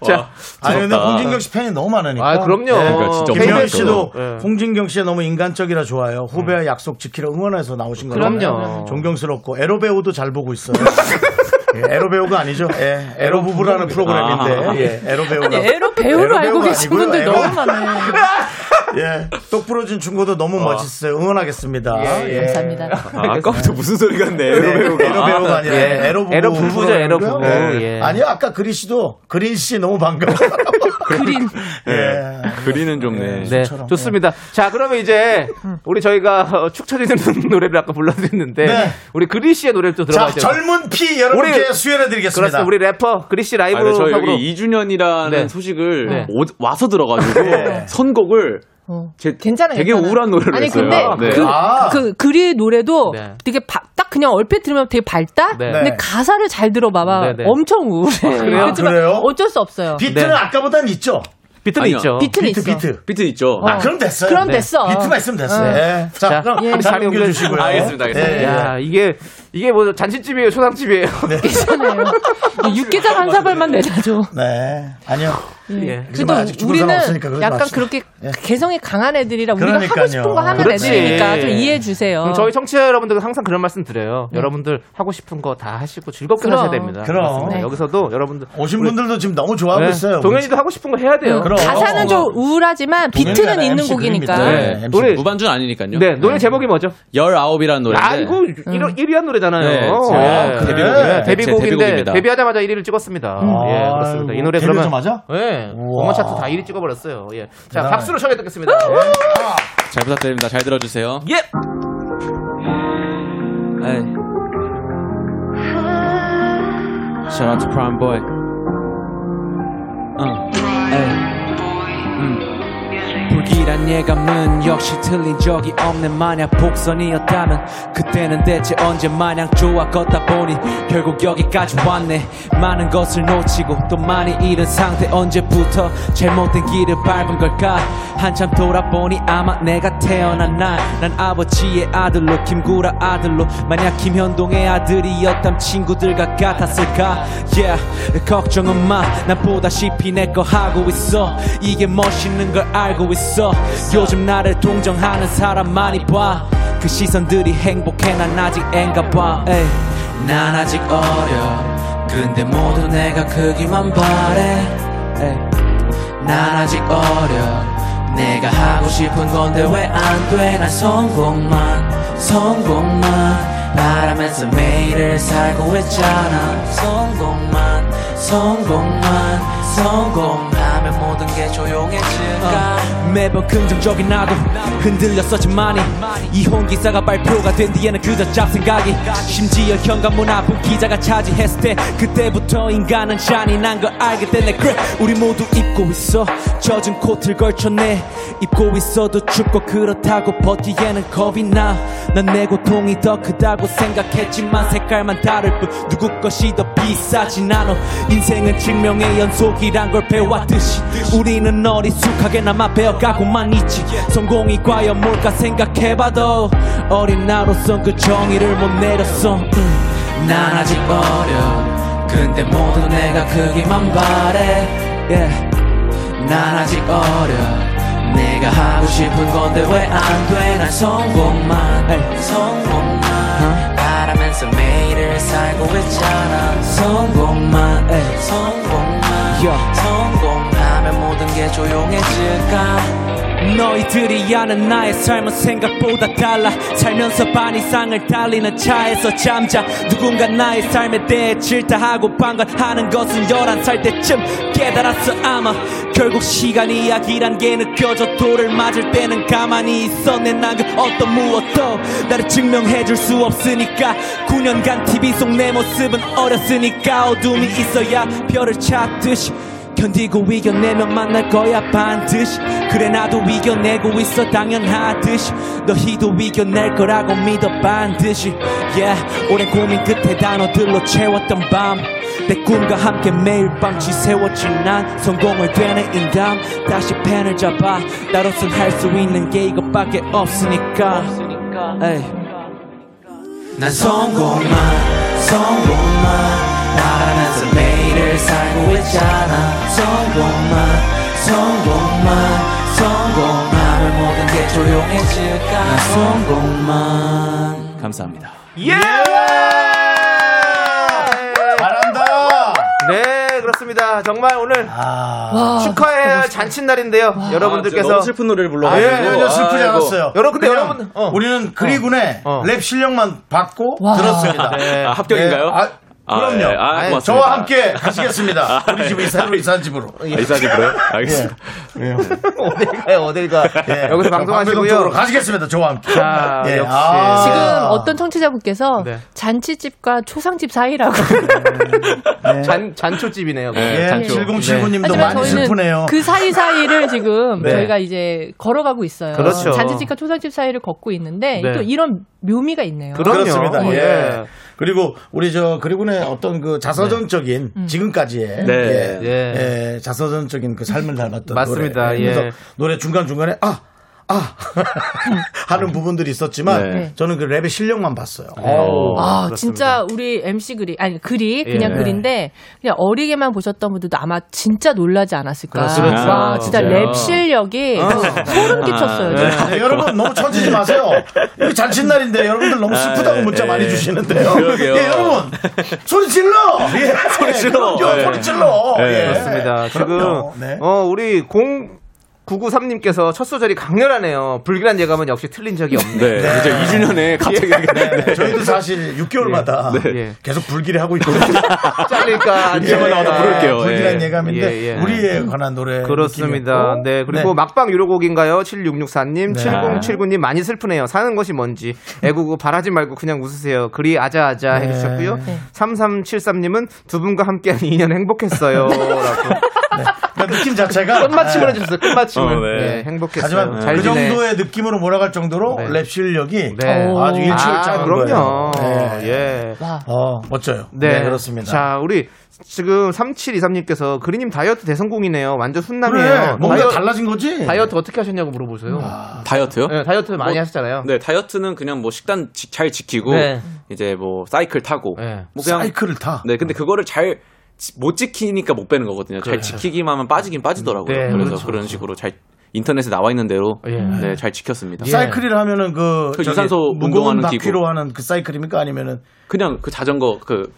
S2: 자,
S1: 아니 근데. 홍진경 씨 팬이 너무 많으니까.
S2: 아, 그럼요.
S9: 그러니까 진짜
S1: 김현 씨도
S2: 네.
S1: 홍진경 씨가 너무 인간적이라 좋아요. 후배와 약속 지키려 응원해서 나오신 거예요.
S2: 그럼요.
S1: 존경스럽고 에로 배우도 잘 보고 있어요. 예, 에로 배우가 아니죠. 예, 애로부부라는 프로그램인데 예, 에로 배우가
S6: 아니, 에로 배우를
S1: 에로
S6: 알고 계신. 분들
S1: 에로-
S6: 너무 많아요.
S1: 예, 똑 부러진 중고도 너무 멋있어요. 응원하겠습니다. 예.
S6: 감사합니다.
S9: 아, 아까부터 무슨 소리 같네.
S1: 에로 배우가, 에로 배우가 아니라
S2: 예.
S1: 애로부부
S2: 애로부부죠, 애로. 부부.
S1: 예.
S2: 예.
S1: 아니요, 아까 그리 씨도 그리 씨 너무 반가워.
S6: 그리.
S1: 예.
S9: 그리는 좀 네.
S2: 네,
S1: 저처럼.
S2: 좋습니다. 자, 그러면 이제 우리 저희가 어, 축 처지는 노래를 아까 불러드렸는데
S1: 네.
S2: 우리 그리 씨의 노래를 또
S1: 자,
S2: 들어봐야죠.
S1: 젊은 피 여러분께 수혈해드리겠습니다.
S2: 그렇습니다. 우리 래퍼 그리 씨
S9: 아,
S2: 라이브
S9: 근데 저희
S2: 로
S9: 여기 2주년이라는
S2: 네.
S9: 소식을
S2: 네.
S9: 오- 와서 들어가지고 선곡을
S6: 어.
S9: 제
S6: 괜찮아요.
S9: 되게
S6: 괜찮아요.
S9: 우울한 노래를
S6: 아니
S9: 했어요.
S6: 근데
S9: 네.
S6: 그,
S1: 아.
S6: 그 그리 노래도
S2: 네.
S6: 되게 바- 딱 그냥 얼핏 들으면 되게 밝다.
S2: 네.
S6: 근데 가사를 잘 들어봐봐
S2: 네, 네.
S6: 엄청 우울해.
S2: 그래요?
S6: 그렇지만
S1: 그래요?
S6: 어쩔 수 없어요.
S1: 비트는
S2: 네.
S1: 아까보단 있죠.
S2: 비트는
S9: 아니요.
S2: 있죠.
S6: 비트는
S1: 비트,
S6: 있어.
S1: 비트.
S9: 비트 있죠.
S1: 아, 그럼 됐어요.
S6: 그럼
S1: 네.
S6: 됐어.
S1: 비트만 있으면 됐어요.
S6: 어.
S1: 예. 자,
S2: 자,
S1: 그럼
S2: 예.
S1: 잘
S2: 자리
S1: 옮겨주시고요.
S9: 알겠습니다, 알겠습니다.
S1: 예, 예.
S2: 야, 이게 이게 뭐 잔치집이에요, 초상집이에요.
S6: 괜찮아요. 육개장 한 사발만 내자죠.
S1: 네. 아니요.
S2: 예.
S6: 그래도
S1: 아직 죽은 사람
S6: 우리는 약간
S1: 맙시다.
S6: 그렇게
S1: 예.
S6: 개성이 강한 애들이라 우리가
S1: 그러니까요.
S6: 하고 싶은 거 하는
S2: 그렇지.
S6: 애들이니까 좀 이해해 주세요.
S2: 저희 청취자 여러분들 항상 그런 말씀 드려요. 여러분들 하고 싶은 거 다 하시고 즐겁게
S6: 그럼.
S2: 하셔야 됩니다.
S1: 그럼.
S6: 네.
S2: 여기서도 여러분들
S1: 오신 분들도 지금 너무 좋아하고
S2: 네,
S1: 있어요.
S2: 동현이도 하고 싶은 거 해야 돼요.
S1: 그럼.
S6: 가사는 좀 우울하지만 비트는 있는
S1: MC
S6: 곡이니까.
S9: 네.
S1: MC.
S2: 노래
S9: 무반주는 아니니까요.
S2: 네, 노래 제목이 뭐죠?
S9: 19이라는 노래인데.
S2: 아, 이거 1위, 1위한 노래 잖아요.
S9: 네,
S2: 예.
S9: 제 데뷔곡이에요. 제
S2: 데뷔곡 인데
S9: 데뷔곡입니다.
S2: 데뷔하자마자 1위를 찍었습니다. 예, 그렇습니다. 이 노래 그러면
S1: 좀 하죠?
S2: 예. 음원 차트 다 1위 찍어버렸어요. 예. 자,
S1: 대단하네.
S2: 박수로 청해 듣겠습니다.
S9: 잘 부탁드립니다. 잘 들어주세요.
S2: 예.
S9: Hey. Shout out to Prime Boy. Uh. Hey. 음. 불길한 예감은 역시 틀린 적이 없는 마냥 복선이었다면 그때는 대체 언제 마냥 좋아 걷다 보니 결국 여기까지 왔네. 많은 것을 놓치고 또 많이 잃은 상태 언제부터 잘못된 길을 밟은 걸까? 한참 돌아보니 아마 내가 태어난 날. 난 아버지의 아들로 김구라 아들로 만약 김현동의 아들이었담 친구들과 같았을까? Yeah 걱정은 마 난 보다시피 내 거 하고 있어. 이게 멋있는 걸 알고 있어 요즘 나를 동정하는 사람 많이 봐. 그 시선들이 행복해 난 아직 앤가 봐. 에이. 난 아직 어려. 근데 모두 내가 크기만 바래. 난 아직 어려. 내가 하고 싶은 건데 왜 안 돼? 난 성공만 성공만. 바라면서 매일을 살고 있잖아. 성공만 성공만 성공 하면 모든 게 조용해질까? 매번 긍정적인 나도 흔들렸었지만이 이혼 기사가 발표가 된 뒤에는 그저 잡생각이 심지어 현관문 앞은 기자가 차지했을 때 그때부터 인간은 잔인한 걸 알게 됐네. 그래 우리 모두 입고 있어. 젖은 코트를 걸쳤네 입고 있어도 춥고 그렇다고 버티기에는 겁이 나난 내 고통이 더 크다고 생각했지만 색깔만 다를 뿐 누구 것이 더 비싸진 않아. 인생은 증명의 연속이란 걸 배웠듯이 우리는 어리숙하게나마 배워가고만 있지. 성공이 과연 뭘까 생각해봐도 어린 나로선 그 정의를 못 내렸어. 음. 난 아직 어려 근데 모두 내가 크기만 바래 yeah. 난 아직 어려 내가 하고 싶은 건데 왜 안 돼? 난 성공만 성공만 바라면서 매일을 살고 있잖아. 성공만 성공만 성공하면 게 조용해질까? 너희들이 아는 나의 삶은 생각보다 달라. 살면서 반 이상을 달리는 차에서 잠자. 누군가 나의 삶에 대해 질타하고 방관하는 것은 11살 때쯤 깨달았어 아마. 결국 시간이 이야기란 게 느껴져 돌을 맞을 때는 가만히 있었네 난그 어떤 무엇도. 나를 증명해줄 수 없으니까. 9년간 TV 속 내 모습은 어렸으니까 어둠이 있어야 별을 찾듯이 견디고 이겨내면 만날 거야 반드시. 그래 나도 이겨내고 있어 당연하듯이. 너희도 이겨낼 거라고 믿어 반드시. Yeah 오랜 고민 끝에 단어들로 채웠던 밤. 내 꿈과 함께 매일 밤 지새웠지 난 성공을 되는 인담 다시 펜을 잡아 나로선 할 수 있는 게 이것밖에 없으니까. 에이. 난 성공만 성공만. 매일을 살고 있잖아 성공만 성공만 성공하면 모든 게 조용해질까 난 성공만 감사합니다
S2: 예!
S1: 잘한다.
S2: 네, 그렇습니다. 정말 오늘
S1: 아.
S2: 축하해야 할 잔칫날인데요. 여러분들께서
S9: 너무 슬픈 노래를
S1: 아,
S9: 불러가지고
S1: 예, 전혀 슬프지. 않았어요.
S2: 여러분, 근데 여러분, 어.
S1: 우리는 그리군의
S2: 어.
S1: 랩 실력만 받고
S6: 와.
S1: 들었습니다.
S2: 네.
S9: 아, 합격인가요?
S1: 네, 아,
S9: 아,
S1: 그럼요.
S9: 예. 아,
S1: 아니,
S9: 고맙습니다.
S1: 저와 함께 가시겠습니다. 우리 집 이사로 이사한 집으로.
S9: 아, 이사님으로요? 알겠습니다
S1: 예.
S2: 어딜 가요, 어딜 가.
S1: 예.
S2: 여기서 방송하시고요.
S1: 쪽으로 가시겠습니다. 저와 함께.
S2: 자,
S1: 예.
S2: 역시.
S1: 아.
S6: 지금 어떤 청취자분께서
S2: 네.
S6: 잔치집과 초상집 사이라고.
S2: 잔, 잔초집이네요.
S1: 예,
S9: 잔초.
S1: 7079님도
S6: 하지만
S1: 많이
S6: 저희는
S1: 슬프네요.
S6: 그 사이 사이를 지금
S2: 네.
S6: 저희가 이제 걸어가고 있어요.
S2: 그렇죠.
S6: 잔치집과 초상집 사이를 걷고 있는데
S2: 네.
S6: 또 이런 묘미가 있네요.
S2: 그럼요.
S1: 그렇습니다.
S2: 예.
S1: 예. 그리고 우리 저 그리고는 어떤 그 자서전적인 지금까지의
S9: 네.
S1: 예,
S2: 예.
S1: 예, 자서전적인 그 삶을 닮았던
S2: 맞습니다.
S1: 노래.
S2: 예.
S1: 그래서 노래 중간 중간에 아 아 하는 부분들이 있었지만
S8: 네.
S1: 저는 그 랩의 실력만 봤어요.
S6: 아,
S2: 그렇습니다.
S6: 진짜 우리 MC 글이 아니 글이 그냥
S2: 예.
S6: 글인데 그냥 어리게만 보셨던 분들도 아마 진짜 놀라지 않았을까.
S2: 그렇습니다.
S6: 와, 진짜
S8: 진짜요.
S6: 랩 실력이 소름 끼쳤어요. 진짜.
S1: 네, 여러분 너무 처지지 마세요. 이거 잔칫날인데 여러분들 너무 슬프다고 문자 많이 주시는데요.
S8: 그러게요.
S1: 예, 여러분 소리 질러. 예, 소리
S8: 질러.
S1: 예, 소리 질러.
S8: 네.
S1: 예.
S2: 그렇습니다. 지금.
S1: 네.
S2: 어 우리 0 993님께서 첫 소절이 강렬하네요. 불길한 예감은 역시 틀린 적이 없네.
S8: 네. 진짜 2주년에 갑자기 이렇게
S1: 네, 저희도 사실 6개월마다
S2: 예.
S1: 계속 불길이 하고 있거든요.
S2: 잘릴까 안
S8: 이제만
S2: 잘릴까.
S8: 부를게요.
S1: 불길한
S8: 예.
S1: 예감인데
S2: 예, 예.
S1: 우리에 관한 노래
S2: 그렇습니다.
S1: 느낌이었고.
S2: 네. 그리고
S1: 네.
S2: 막방 유료곡인가요? 7664님,
S1: 네.
S2: 7079님 많이 슬프네요. 사는 것이 뭔지. 애구구 바라지 말고 그냥 웃으세요. 그리 아자아자
S1: 네.
S2: 해주셨고요. 3373님은 두 분과 함께한 2년 행복했어요. 라고.
S1: 느낌 자체가
S2: 끝마침을 해주셨어요. 끝마침을.
S8: 어, 네.
S2: 네, 행복했어요.
S1: 하지만
S2: 잘
S1: 그
S2: 지내.
S1: 정도의 느낌으로 몰아갈 정도로
S2: 네.
S1: 랩 실력이
S2: 네.
S1: 아주 일치를
S2: 아, 그럼요.
S1: 거예요. 네.
S2: 예.
S1: 어, 멋져요.
S2: 네.
S1: 네, 그렇습니다.
S2: 자, 우리 지금 3723님께서 그리님 다이어트 대성공이네요. 완전 순남이에요.
S1: 그래, 뭔가
S2: 다이어-
S1: 달라진 거지?
S2: 다이어트 어떻게 하셨냐고 물어보세요.
S8: 다이어트요?
S2: 네, 다이어트 많이
S8: 뭐,
S2: 하셨잖아요.
S8: 네, 다이어트는 그냥 뭐 식단 지- 잘 지키고
S2: 네.
S8: 이제 뭐 사이클 타고
S2: 네.
S8: 뭐 그냥
S1: 사이클을 타.
S8: 네, 근데 그거를 잘 못 지키니까 못 빼는 거거든요. 잘
S2: 그렇죠.
S8: 지키기만 하면 빠지긴 빠지더라고요.
S2: 네,
S8: 그래서
S2: 그렇죠,
S8: 그런 식으로 잘 인터넷에 나와 있는 대로
S2: 예.
S8: 네, 잘 지켰습니다.
S2: 예.
S1: 사이클이라 하면은 그,
S8: 그 유산소 운동하는
S1: 바퀴로. 하는 그 사이클입니까? 아니면은
S8: 그냥 그 자전거 그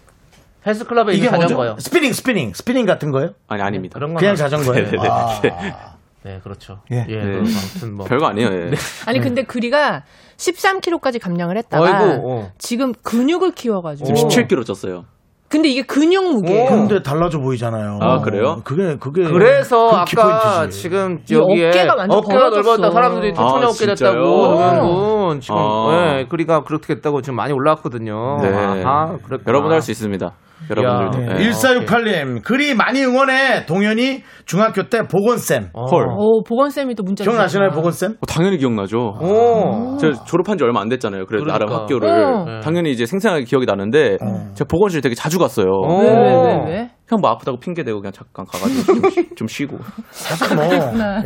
S2: 헬스클럽에
S1: 이게?
S2: 자전거요.
S1: 스피닝, 스피닝, 스피닝 같은 거예요?
S8: 아니 아닙니다.
S2: 그런 건
S1: 그냥
S2: 안-
S1: 자전거예요.
S8: 네, 네,
S1: 아,
S2: 네, 그렇죠.
S1: 예.
S2: 예,
S8: 네.
S2: 아무튼 뭐.
S8: 별거 아니에요. 예.
S6: 아니 근데 그리가 13kg까지 감량을 했다가
S2: 아이고, 어.
S6: 지금 근육을 키워가지고.
S8: 지금 17kg 쪘어요.
S6: 근데 이게 근육 무게예요.
S1: 근데 달라져 보이잖아요.
S8: 아, 그래요?
S1: 그게 그게
S2: 그래서
S1: 그
S2: 아까
S1: 키포인트지.
S2: 지금
S6: 이
S2: 여기에
S6: 어깨가 완전
S2: 어깨가
S6: 벌어졌어.
S2: 넓었다 사람들이 튼튼한
S8: 아,
S2: 어깨 됐다고? 그러면 지금
S8: 아.
S2: 예, 그리가 그렇게 됐다고 지금 많이 올라왔거든요.
S8: 네.
S2: 아하, 그렇구나.
S8: 여러분도 할수 있습니다. 여러분들도.
S1: 네.
S8: 예.
S1: 1468님 글이 많이 응원해 동현이 중학교 때 보건쌤
S8: 헐.
S6: 오 보건쌤이 또 문자
S1: 기억나시나요
S6: 주셨구나.
S1: 보건쌤?
S8: 어, 당연히 기억나죠.
S2: 오.
S8: 제가 졸업한 지 얼마 안 됐잖아요. 그래도
S2: 그러니까.
S8: 나름 학교를
S6: 어.
S8: 당연히 이제 생생하게 기억이 나는데 제가 보건실 되게 자주 갔어요.
S6: 왜, 왜?
S8: 형뭐 아프다고 핑계 대고 그냥 잠깐 가가지고 좀, 쉬- 좀 쉬고.
S1: 사실 뭐,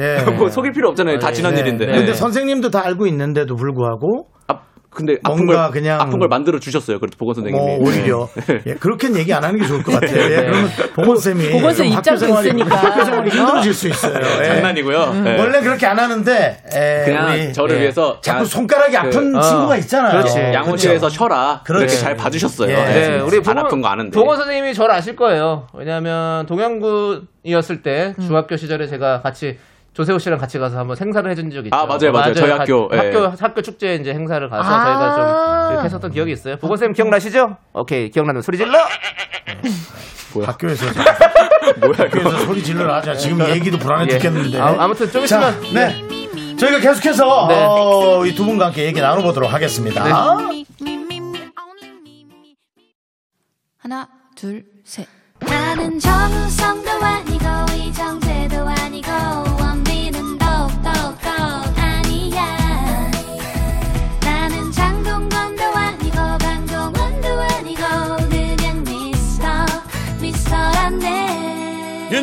S1: 예.
S8: 뭐 속일 필요 없잖아요. 다 지난
S1: 네.
S8: 일인데.
S1: 근데 선생님도 다 알고 있는데도 불구하고
S8: 아, 근데 아픈
S1: 뭔가
S8: 걸
S1: 그냥-
S8: 아픈 걸 만들어 주셨어요. 그래도 보건 선생님이.
S1: 뭐 오히려 예, 그렇게는 얘기 안 하는 게 좋을 것 같아요. 예, 그러면 보건 쌤이
S6: 보건쌤
S1: 좀 학교
S6: 입장도 있으니까.
S1: 학교 생활이 힘들어질 수 있어요. 예.
S8: 장난이고요. 네.
S1: 원래 그렇게 안 하는데 에,
S8: 그냥
S1: 우리
S8: 저를
S1: 예,
S8: 위해서
S1: 자꾸
S8: 야,
S1: 손가락이 아픈
S8: 그,
S1: 친구가 있잖아요.
S2: 그렇지.
S8: 양호실에서 쉬어라. 그렇게. 잘 봐주셨어요.
S1: 예.
S8: 네.
S2: 네, 우리
S8: 안 아픈 거 아는데.
S2: 동원 선생님이 저를 아실 거예요. 왜냐하면 동양군이었을 때
S6: 음.
S2: 중학교 시절에 제가 같이 조세호 씨랑 같이 가서 한번 행사를 해준 적이 있죠.
S8: 아, 맞아요, 맞아요. 저희
S2: 가-
S8: 학교, 예.
S2: 학교 학교 축제 이제 행사를 가서
S6: 아.
S2: 저희가 좀 이렇게 했었던 기억이 있어요. 보건 쌤 기억나시죠? 오케이 기억나면 소리 질러.
S1: 학교에서 학교에서 소리 질러라 하자. 지금 얘기도 불안해
S2: 예.
S1: 죽겠는데.
S2: 아, 아무튼 좀
S1: 자,
S2: 있으면
S1: 네. 저희가 계속해서
S2: 네.
S1: 어, 이두 분과 함께 얘기 나눠보도록 하겠습니다.
S4: 하나, 둘, 셋. 나는 정우성도 아니고 이정재도 아니고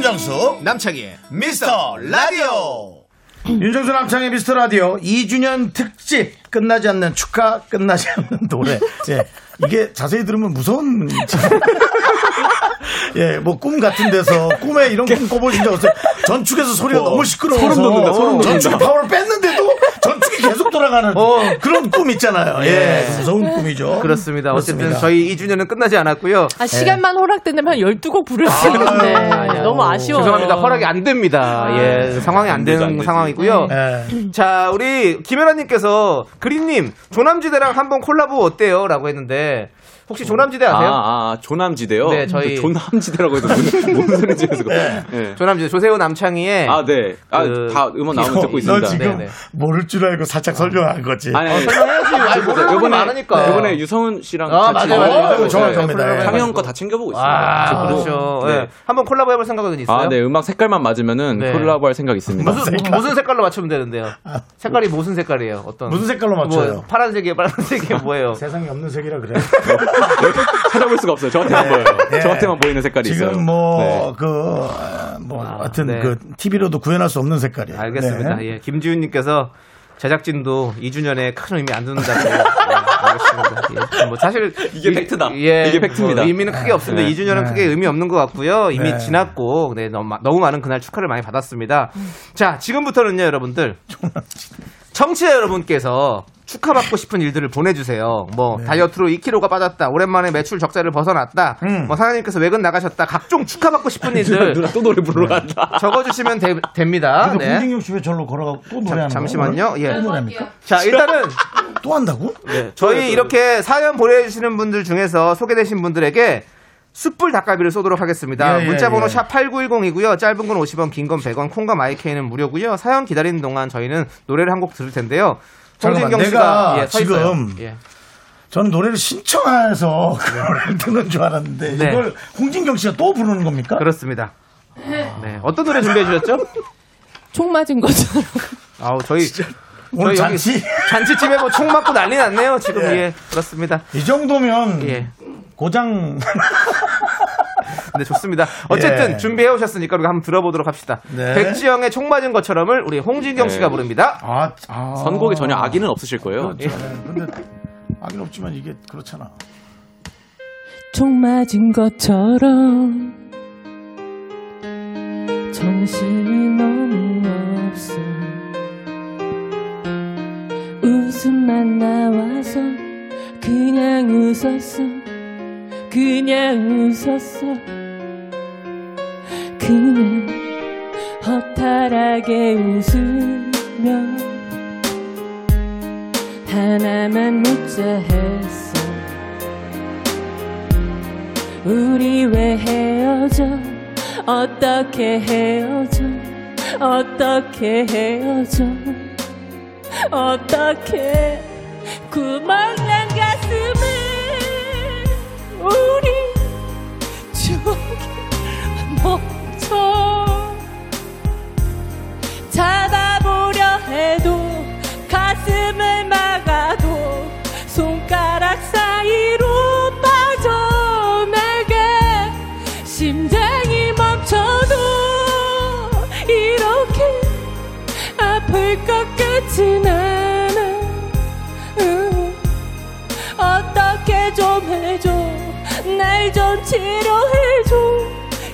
S1: 윤정수 남창희 미스터 라디오. 윤정수 남창희 미스터 라디오. 2주년 특집 끝나지 않는 축하 끝나지 않는 노래. 예, 이게 자세히 들으면 무서운 예, 뭐 꿈 같은 데서 꿈에 이런 꿈 꿔볼 적 없어요. 전축에서 소리가 너무 시끄러워서
S8: 소름 돋는다, 소름 돋는다.
S1: 전축 파워를 뺐는데도 전축이 계속 돌아가는 그런 꿈 있잖아요. 예, 무서운 꿈이죠.
S2: 그렇습니다. 어쨌든
S1: 그렇습니다.
S2: 저희 2주년은 끝나지 않았고요.
S6: 아, 시간만 허락된다면 12곡 부를 수 있는데 너무 아쉬워요.
S2: 죄송합니다. 허락이 안 됩니다. 예, 상황이
S8: 안안안
S2: 되는
S8: 되지.
S2: 상황이고요.
S1: 예.
S2: 자, 우리 김혜라님께서 그린님 조남지대랑 한번 콜라보 어때요? 라고 했는데 혹시 조남지대 아세요?
S8: 아, 아, 조남지대요?
S2: 네, 저희-
S8: 조남지대라고 해도 뭔, 뭔 소리인지 그래서. 네.
S2: 조남지대 조세호 남창희의
S8: 아, 네. 아,
S2: 그-
S8: 다 음원 나오면 듣고
S1: 너
S8: 있습니다.
S1: 지금
S2: 네, 네.
S1: 모를 줄 알고 살짝 설명한 거지.
S8: 아니, 아니.
S2: 설명해야지. 아니, 모르는 분이
S8: 요번에,
S2: 많으니까.
S8: 요번에 유성훈 씨랑
S2: 아,
S8: 같이
S2: 맞아요, 맞아요.
S1: 어, 정확합니다.
S8: 상영 거다 챙겨보고 있습니다.
S2: 아. 그렇죠.
S8: 네.
S2: 예. 한번 콜라보 해볼 생각은 있어요?
S8: 아, 네. 음악 색깔만 맞으면은
S2: 네.
S8: 콜라보 할 생각 있습니다.
S2: 무슨, 무슨 색깔로 맞추면 되는데요? 색깔이 무슨 색깔이에요? 어떤?
S1: 무슨 색깔로 맞춰요?
S2: 뭐, 파란색이에요, 빨간색이에요, 뭐예요?
S1: 세상에 없는 색이라 그래.
S8: 찾아볼 수가 없어요. 저한테만 보여요.
S1: 예.
S8: 저한테만 보이는 색깔이 있어요.
S1: 지금 뭐,
S8: 네.
S1: 그, 어, 뭐, 하여튼
S2: 네.
S1: 그, TV로도 구현할 수 없는 색깔이에요.
S2: 알겠습니다.
S1: 네.
S2: 예. 김지훈님께서 제작진도 2주년에 큰 의미 안 듣는다고 예, 알겠습니다. 예, 뭐 사실
S8: 이게
S2: 이-
S8: 팩트다.
S2: 예,
S8: 이게 팩트입니다.
S2: 뭐 의미는 크게 없습니다.
S8: 네.
S2: 2주년은
S1: 네.
S2: 크게 의미 없는 것 같고요. 이미
S1: 네.
S2: 지났고 네, 너무, 마- 너무 많은 그날 축하를 많이 받았습니다. 자, 지금부터는요, 여러분들. 청취자 여러분께서 축하받고 싶은 일들을 보내주세요. 뭐
S1: 네.
S2: 다이어트로 2kg가 빠졌다. 오랜만에 매출 적자를 벗어났다.
S1: 음.
S2: 뭐 사장님께서 외근 나가셨다. 각종 축하받고 싶은 일들
S8: 누나 또 노래 부르러 간다.
S2: 적어주시면 되- 됩니다.
S1: 근데
S2: 네.
S1: 홍진경 씨왜 절로 걸어가고 또 노래하는
S2: 잠- 잠시만요. 예.
S1: 또 노래합니까?
S2: 자, 일단은
S1: 또 한다고?
S2: 저희 이렇게 사연 보내주시는 분들 중에서 소개되신 분들에게 숯불 닭갈비를 쏘도록 하겠습니다.
S1: 예, 예,
S2: 문자 번호
S1: 예.
S2: 샵 8910이고요. 짧은 건 50원, 긴 건 100원, 콩과 마이케이는 무료고요. 사연 기다리는 동안 저희는 노래를 한 곡 들을 텐데요.
S1: 잠깐만,
S2: 홍진경 씨가
S1: 내가
S2: 예.
S1: 지금
S2: 예.
S1: 저는 노래를 신청해서 그 노래를 듣는 줄 알았는데
S2: 네.
S1: 이걸 홍진경 씨가 또 부르는 겁니까?
S2: 그렇습니다. 네. 어떤 노래 준비해 주셨죠?
S10: 총 맞은 것처럼.
S2: 아우, 저희
S1: 오늘
S2: 저희
S1: 잔치
S2: 잔치집에 뭐 총 맞고 난리 났네요. 지금
S1: 예.
S2: 예. 그렇습니다.
S1: 이 정도면
S2: 예.
S1: 고장
S2: 네, 좋습니다. 어쨌든
S1: 예.
S2: 준비해 오셨으니까 우리가 한번 들어보도록 합시다.
S1: 네.
S2: 백지영의 총 맞은 것처럼을 우리 홍진경 씨가
S8: 네.
S2: 부릅니다.
S1: 아, 아.
S8: 선곡에 전혀 악의는 없으실 거예요.
S1: 그렇죠. 네. 근데 악은 없지만 이게 그렇잖아.
S6: 총 맞은 것처럼 정신이 너무 없어 웃음만 나와서 그냥 웃었어 그냥 웃었어 그냥 허탈하게 웃으며 하나만 묻자 했어. 우리 왜 헤어져? 어떻게 헤어져? 어떻게 헤어져? 어떻게? 구멍난 가슴을 우리 저기 멈 춰 잡아보려 해도 가슴을 막아도 손가락 사이로 빠져나가 심장이 멈춰도 이렇게 아플 것 같진 않아. 응. 어떻게 좀 해줘. 날 좀 치료해줘.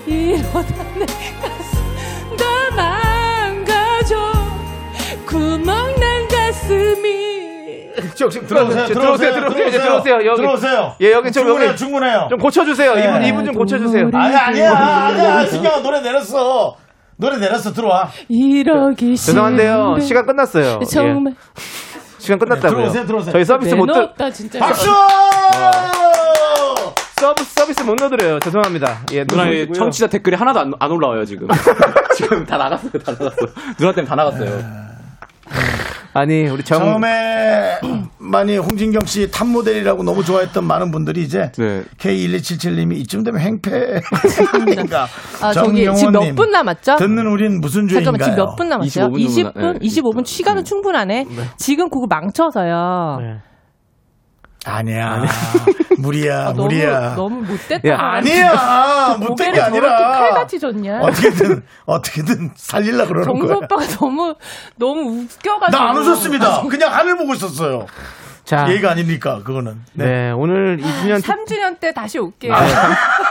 S6: 이러다 가슴이
S2: 지금 지금 들어오세요. 들어오세요. 들어오세요. 이제 들어오세요. 여기
S1: 들어오세요.
S2: 예, 여기 좀
S1: 충분해요,
S2: 여기
S1: 충분해요.
S2: 좀 고쳐주세요.
S1: 네.
S2: 이분 이분 좀 고쳐주세요.
S1: 아니야, 아니야, 아니야. 신경아 노래 내렸어. 노래 내렸어, 들어와.
S6: 이러기
S2: 죄송한데요.
S6: 싫은데
S2: 시간 끝났어요.
S6: 정말
S2: 예. 시간 끝났다고요.
S1: 들어오세요, 들어오세요.
S2: 저희 서비스 못 들,
S1: 박수!
S2: 서비스 서비스 못 넣어드려요. 죄송합니다. 예,
S8: 누나 의
S2: 누구시고요.
S8: 청취자 댓글이 하나도 안, 안 올라와요 지금. 지금 다 나갔어요, 다 나갔어. 누나 때문에 다 나갔어요.
S2: 아니 우리 정
S1: 처음에 많이 홍진경 씨 탑 모델이라고 너무 좋아했던 많은 분들이 이제
S8: 네.
S1: K1277님이 이쯤 되면 행패인가.
S10: 아, 저기 지금 몇 분 남았죠?
S1: 듣는 우린 무슨 죄인가요?
S10: 잠깐만, 지금 몇 분 남았어요?
S8: 25분
S10: 20분?
S8: 정도 나- 네.
S10: 25분? 시간은 충분하네. 지금 그거 망쳐서요.
S2: 네.
S1: 아니야. 무리야,
S10: 너무,
S1: 무리야.
S10: 너무 못됐다.
S2: 야,
S1: 아니야. 못된 게 아니라.
S10: 칼같이 줬냐?
S1: 어떻게든, 어떻게든 살릴라 그러는
S10: 정수
S1: 거야.
S10: 오빠가 너무, 너무 웃겨가지고.
S1: 나 안 웃었습니다. 그냥 하늘 보고 있었어요.
S2: 자,
S1: 예의가 아니니까, 그거는.
S2: 네. 오늘 2주년
S10: 3주년 때 다시 올게요.
S1: 아,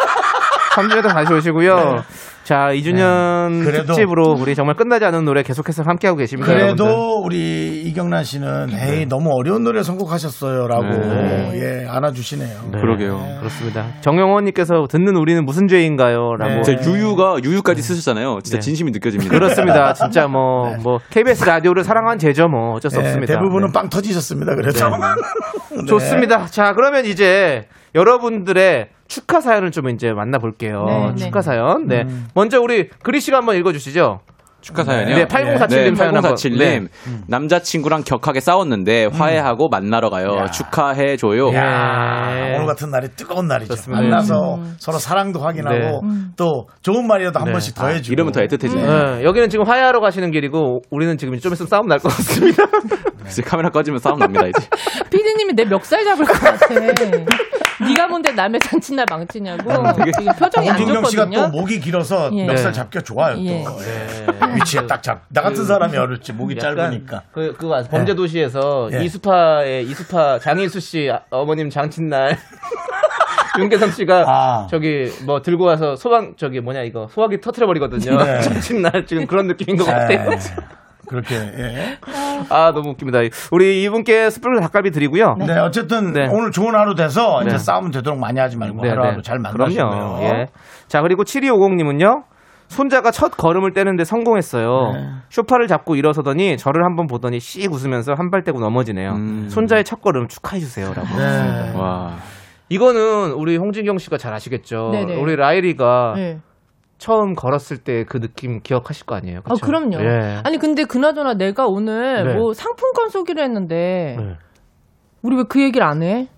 S2: 3주년도 다시 오시고요. 자, 2주년
S1: 네. 그래도-
S2: 특집으로 우리 정말 끝나지 않은 노래 계속해서 함께하고 계십니다. 여러분들.
S1: 그래도 우리 이경란 씨는 에이 너무 어려운 노래 선곡하셨어요라고
S2: 네.
S1: 예 안아주시네요.
S2: 네,
S8: 그러게요.
S2: 그렇습니다. 정영원님께서 듣는 우리는 무슨 죄인가요? 라고.
S1: 네.
S8: 유유가 유유까지 쓰셨잖아요. 진짜
S2: 네.
S8: 진심이 느껴집니다.
S2: 그렇습니다. 진짜 뭐, 뭐, KBS 라디오를 사랑한 죄죠, 뭐. 어쩔 수
S1: 예,
S2: 없습니다.
S1: 대부분은
S2: 네.
S1: 빵 터지셨습니다. 그래서 네.
S2: 좋습니다. 자, 그러면 이제 여러분들의 축하 사연을 좀 이제 만나볼게요.
S10: 네, 네.
S2: 축하 사연. 네.
S1: 음.
S2: 먼저 우리 그리 씨가 한번 읽어주시죠.
S8: 축하 사연이요?
S2: 네, 8047님 사연 한번.
S8: 8047님.
S2: 네.
S8: 남자친구랑 격하게 싸웠는데 화해하고 만나러 가요. 축하해 줘요.
S1: 야,
S2: 네.
S1: 오늘 같은 날이 뜨거운 날이죠.
S2: 좋습니다.
S1: 만나서 서로 사랑도 확인하고
S2: 네.
S1: 또 좋은 말이라도 한
S2: 네.
S1: 번씩 더 해주고.
S8: 이러면 더 애틋해지네.
S2: 네, 여기는 지금 화해하러 가시는 길이고 우리는 지금 좀 있으면 싸움 날 것 같습니다.
S8: 이제 카메라 꺼지면 싸움 납니다, 이제.
S10: 피디님이 내 멱살 잡을 것 같아.
S6: 네가 뭔데 남의 잔칫날 망치냐고. 지금 표정이 안
S1: 홍진경 씨가 또
S6: 좋거든요.
S1: 목이 길어서
S6: 예.
S1: 멱살
S2: 네.
S1: 잡기가 좋아요.
S6: 예.
S1: 또 위치에 딱 잡. 나 같은 사람이 어렵지 목이 짧으니까.
S2: 그, 그 범죄 도시에서
S1: 예.
S2: 이수파의 이수파 장인수 씨 아- 어머님 장친날 윤계상 씨가
S1: 아.
S2: 저기 뭐 들고 와서 소방 저기 뭐냐 이거 소화기 터트려 버리거든요.
S1: 네.
S2: 장친날 지금 그런 느낌인 것 같아요.
S1: 네. 그렇게 예.
S2: 아 너무 웃깁니다. 우리 이분께 스프링 닭갈비 드리고요.
S1: 네, 어쨌든
S2: 네.
S1: 오늘 좋은 하루 돼서
S2: 네.
S1: 이제 싸우면 되도록 많이 하지 말고 하루하루 잘 만나시고요.
S2: 예. 자 그리고 7250님은요. 손자가 첫 걸음을 떼는데 성공했어요.
S1: 네.
S2: 쇼파를 잡고 일어서더니 저를 한번 보더니 씩 웃으면서 한 발 떼고 넘어지네요. 손자의 첫 걸음 축하해 주세요라고.
S1: 네.
S8: 와.
S2: 이거는 우리 홍진경 씨가 잘 아시겠죠.
S6: 네네.
S2: 우리 라이리가
S6: 네.
S2: 처음 걸었을 때 그 느낌 기억하실 거 아니에요.
S6: 아,
S2: 그쵸?
S6: 그럼요.
S2: 예.
S6: 아니, 근데 그나저나 내가 오늘
S2: 네.
S6: 뭐 상품권 쏘기로 했는데,
S2: 네.
S6: 우리 왜 그 얘기를 안 해?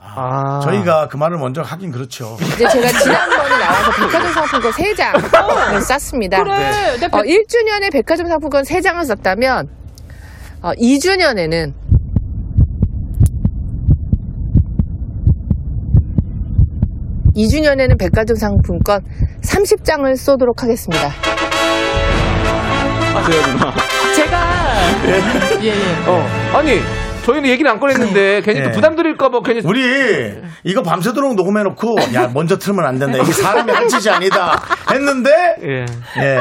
S2: 아.
S1: 저희가 그 말을 먼저 하긴 그렇죠.
S11: 이제 제가 지난번에 나와서 백화점 상품권 3장을 쌌습니다.
S6: 그래. 내
S11: 어, 1주년에 백화점 상품권 3장을 쌌다면 어, 2주년에는 이주년에는 백화점 상품권 30장을 쏘도록 하겠습니다.
S8: 그래야구나.
S6: 제가, 예, 예.
S2: 어. 아니 저희는 얘기를 안 꺼냈는데 괜히 또
S1: 예.
S2: 부담 드릴까봐 괜히
S1: 우리 이거 밤새도록 녹음해놓고 야 먼저 틀면 안 된다. 이게 사람이 할 짓이 아니다. 했는데
S2: 예.
S1: 예.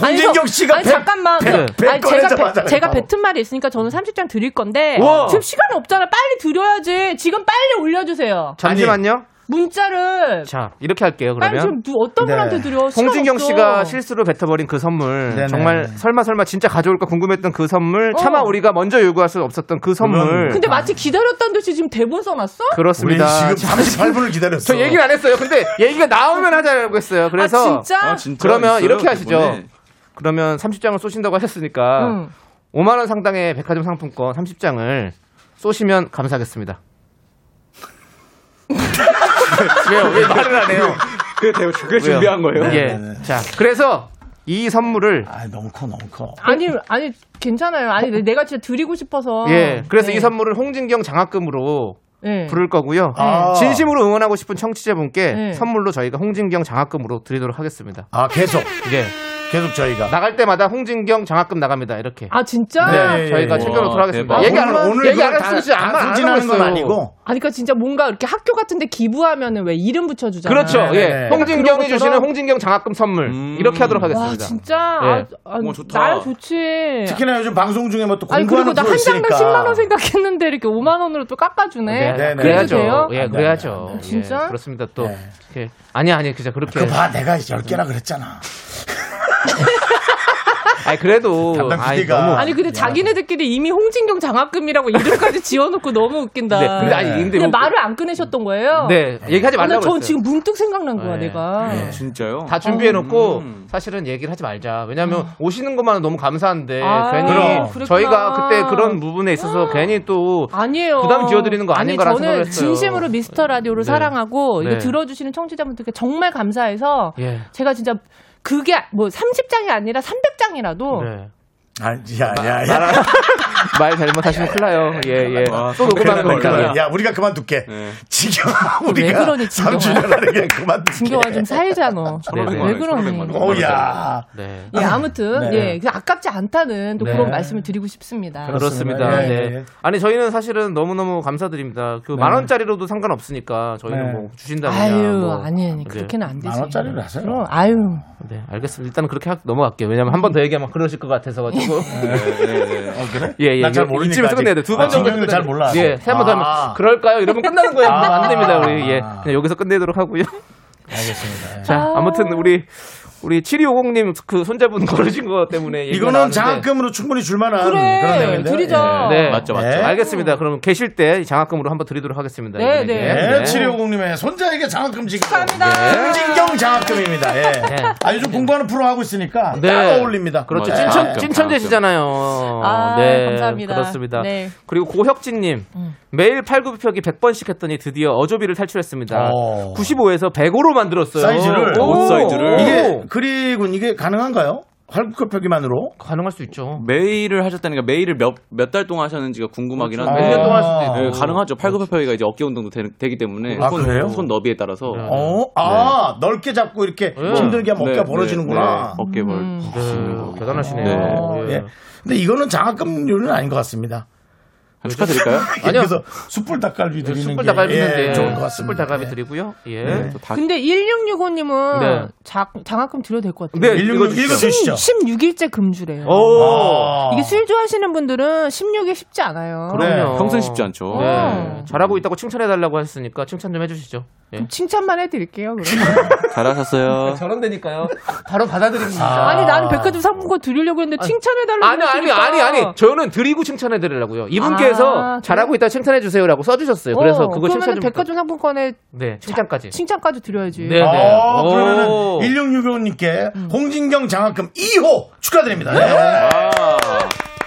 S6: 아니,
S1: 홍진경
S6: 저-
S1: 씨가
S6: 아니,
S1: 백-
S6: 잠깐만.
S1: 백- 백
S6: 아니, 제가,
S1: 꺼내자마자
S6: 배- 제가
S1: 바로.
S6: 뱉은 말이 있으니까 저는 30장 드릴 건데
S2: 우와.
S6: 지금 시간이 없잖아. 빨리 드려야지. 지금 빨리 올려주세요.
S2: 잠시만요.
S6: 문자를
S2: 자 이렇게 할게요. 그러면
S6: 지금 누- 어떤
S1: 네.
S6: 분한테 드려?
S2: 홍진경. 씨가 실수로 뱉어버린 그 선물
S1: 네네.
S2: 정말 설마 설마 진짜 가져올까 궁금했던 그 선물
S6: 어.
S2: 차마 우리가 먼저 요구할 수 없었던 그 선물
S6: 근데 마치 기다렸다는 듯이 지금 대본 써놨어?
S2: 그렇습니다.
S1: 지금 38분을 기다렸어.
S2: 저 얘기를 안 했어요. 근데 얘기가 나오면 하자고 했어요. 그래서
S6: 아 진짜?
S8: 아, 진짜
S2: 그러면
S8: 있어요?
S2: 이렇게 하시죠.
S8: 그분에?
S2: 그러면 30장을 쏘신다고 하셨으니까
S6: 응.
S2: 5만 원 상당의 백화점 상품권 30장을 쏘시면 감사하겠습니다. 왜요? 왜 말을 안 해요?
S8: 그게 대- 그게
S2: 왜요?
S8: 준비한 거예요?
S2: 예. 자, 그래서 이 선물을
S1: 아 너무 커 너무 커.
S6: 아니 아니 괜찮아요. 아니 내- 내가 진짜 드리고 싶어서.
S2: 예. 그래서
S6: 네.
S2: 이 선물을 홍진경 장학금으로
S6: 네.
S2: 부를 거고요.
S1: 아.
S2: 진심으로 응원하고 싶은 청취자분께
S6: 네.
S2: 선물로 저희가 홍진경 장학금으로 드리도록 하겠습니다.
S1: 아 계속
S2: 예.
S1: 계속 저희가.
S2: 나갈 때마다 홍진경 장학금 나갑니다. 이렇게.
S6: 아 진짜?
S2: 네, 저희가
S1: 예.
S2: 챙겨놓도록
S8: 와,
S2: 하겠습니다.
S8: 대박.
S2: 얘기 안,
S1: 오늘 오늘
S2: 얘기 안 했으면 안
S1: 소진하는 건. 아니고.
S6: 아니 그러니까 진짜 뭔가 이렇게 학교 같은데 기부하면은 왜 이름 붙여주잖아.
S2: 그렇죠. 예.
S1: 네.
S2: 홍진경이
S6: 그런
S2: 주시는 홍진경 장학금 선물.
S8: 음.
S2: 이렇게 하도록
S6: 와
S2: 하겠습니다.
S6: 진짜
S2: 예.
S6: 아, 아,
S8: 어, 좋다.
S6: 나야 좋지.
S1: 특히나 요즘 방송 중에 뭐또
S6: 아니 그리고
S1: 공부하는
S6: 나한 장당
S1: 있으니까.
S6: 10만 원 생각했는데 이렇게 5만 원으로 또 깎아주네.
S2: 네,
S1: 네, 네.
S2: 그래야죠.
S6: 돼요?
S2: 예, 그래야죠.
S6: 진짜?
S2: 예, 그렇습니다. 또
S1: 네.
S2: 아니 아니 진짜 그렇게.
S1: 그거 봐 내가 10개라 그랬잖아.
S2: 아니 그래도
S1: 담당
S2: 아니, 너무
S6: 아니 근데 자기네들끼리 이미 홍진경 장학금이라고 이름까지 지어놓고 너무 웃긴다.
S2: 네, 근데 아니, 근데
S6: 그냥
S2: 뭐-
S6: 말을 안 꺼내셨던 거예요?
S2: 네, 얘기하지 말라고
S6: 전. 지금 문득 생각난 거야
S2: 네.
S6: 내가.
S8: 아, 진짜요?
S2: 다 준비해놓고
S8: 음.
S2: 사실은 얘기를 하지 말자. 왜냐하면 오시는 것만은 너무 감사한데
S6: 아,
S2: 괜히
S1: 그럼.
S2: 저희가 그때 그런 부분에 있어서 괜히 또
S6: 아니에요.
S2: 부담 지어드리는 거
S6: 아니,
S2: 아닌가라는
S6: 저는
S2: 생각을 했어요.
S6: 진심으로 미스터 라디오를
S2: 네.
S6: 사랑하고 이거
S2: 네.
S6: 들어주시는 청취자분들께 정말 감사해서
S2: 예.
S6: 제가 진짜 그게 뭐 30장이 아니라 300장이라도
S2: 네.
S1: 아, 야, 야, 야.
S2: 말 잘못하시면 큰일 나요. 예, 예.
S8: 와,
S2: 또 녹음하는. 거니까.
S1: 야, 우리가 그만둘게.
S8: 네.
S1: 지금 우리가
S6: 그러니, 진경아.
S1: 3주년 하는 게 그만둘게.
S6: 진경아 좀 살잖아.
S2: 네, 네.
S6: 왜 그러니?
S1: 오, 야.
S2: 네.
S6: 예, 아무튼
S1: 네.
S6: 예, 그 아깝지 않다는 또
S2: 네.
S6: 그런 말씀을 드리고 싶습니다.
S2: 그렇습니다. 네.
S1: 예, 예.
S2: 아니 저희는 사실은 너무너무 감사드립니다. 그 만 원짜리로도 상관없으니까 저희는
S1: 네.
S2: 뭐 주신다면
S6: 아유,
S2: 뭐.
S6: 아니, 아니,
S2: 네.
S6: 그렇게는 안 되지.
S1: 만 원짜리로 하세요.
S6: 그럼, 아유.
S2: 네, 알겠습니다. 일단은 그렇게 하- 넘어갈게요. 왜냐면 한 번 더 얘기하면 그러실 것 같아서 가지고.
S1: 어, 그래?
S2: 예, 예.
S1: 난잘
S2: 이-
S1: 모르니까
S2: 이쯤에서 끝내야 돼. 두번
S1: 아직.
S2: 정도
S1: 아, 진경이를 잘 몰라.
S2: 예, 세 번더 하면
S1: 아.
S2: 그럴까요? 이러면 끝나는 거예요.
S1: 아.
S2: 안 됩니다. 우리 예. 그냥 여기서 끝내도록 하고요.
S1: 알겠습니다.
S2: 자, 아무튼 우리 우리 7250님 그 손자분 걸으신 거 때문에
S1: 이거는 장학금으로 충분히 줄만한
S6: 그래,
S1: 그런 내용인데.
S6: 드리죠.
S2: 네,
S8: 맞죠, 맞죠.
S1: 네.
S2: 알겠습니다. 그럼 계실 때이 장학금으로 한번 드리도록 하겠습니다.
S6: 네,
S2: 이분에게.
S1: 네, 7250님의 손자에게 장학금 지급.
S6: 축하합니다.
S1: 홍진경 장학금입니다. 예.
S2: 네.
S1: 아, 요즘 공부하는 프로 하고 있으니까
S2: 네.
S1: 딱 어울립니다.
S2: 그렇죠.
S8: 맞아요.
S2: 찐천,
S8: 장학금,
S2: 찐천재시잖아요.
S6: 아,
S2: 네.
S6: 감사합니다.
S2: 그렇습니다.
S6: 네.
S2: 그리고 고혁진님. 매일 팔굽혀펴기 100번씩 했더니 드디어 어조비를 탈출했습니다.
S1: 어.
S2: 95에서 105로 만들었어요.
S1: 사이즈를?
S2: 오.
S8: 옷 사이즈를?
S1: 이게, 그리고 이게 가능한가요? 활구급표기만으로
S2: 가능할 수 있죠.
S8: 메일을 하셨다니까 메일을 몇 몇 달 동안 하셨는지가 궁금하긴 한데
S2: 몇년 동안 할 수도
S8: 네,
S2: 있고.
S8: 가능하죠. 팔굽혀 펴기가 이제 어깨 운동도 되, 기 때문에
S1: 아,
S8: 손,
S1: 그래요?
S8: 손 너비에 따라서
S1: 어, 아, 넓게 잡고 이렇게 힘들게 하면 어깨가
S8: 네,
S1: 벌어지는구나.
S8: 네, 어깨 벌.
S2: 네, 대단하시네요.
S1: 어, 예. 근데 이거는 장학금률은 아닌 것 같습니다.
S8: 축하드릴까요?
S2: 아니요.
S1: 그래서 숯불 닭갈비 드리는
S2: 숯불
S1: 게
S2: 닭갈비
S1: 예,
S2: 있는데
S1: 좋은 것 같습니다.
S2: 숯불 닭갈비 드리고요. 예.
S1: 네.
S6: 근데 1665님은
S2: 네.
S6: 장학금 드려도 될 것 같아요.
S2: 네,
S1: 읽어 주시죠.
S6: 16일째 금주래요.
S2: 오.
S6: 이게 술 좋아하시는 분들은 16일 쉽지 않아요.
S2: 그럼요.
S8: 평생 쉽지 않죠.
S2: 네. 잘하고 있다고 칭찬해달라고 했으니까 칭찬 좀 해주시죠. 예.
S6: 칭찬만 해드릴게요.
S8: 잘하셨어요.
S2: 저런 데니까요. 바로 받아들입니다.
S6: 아니 나는 백화점 상품권 드리려고 했는데 칭찬해달라고
S2: 아니 아니. 아니 아니 저는 드리고 칭찬해 드리려고요. 이분께 서
S6: 아,
S2: 잘하고 있다 칭찬해 주세요라고 써주셨어요. 그래서
S6: 어,
S2: 그거 칭찬
S6: 그러면
S2: 좀
S6: 백화점 상품권에
S2: 네 칭찬까지.
S6: 칭찬까지 드려야지.
S2: 네, 네.
S1: 아,
S2: 오.
S1: 그러면은 1665님께 홍진경 장학금 2호 축하드립니다. 네.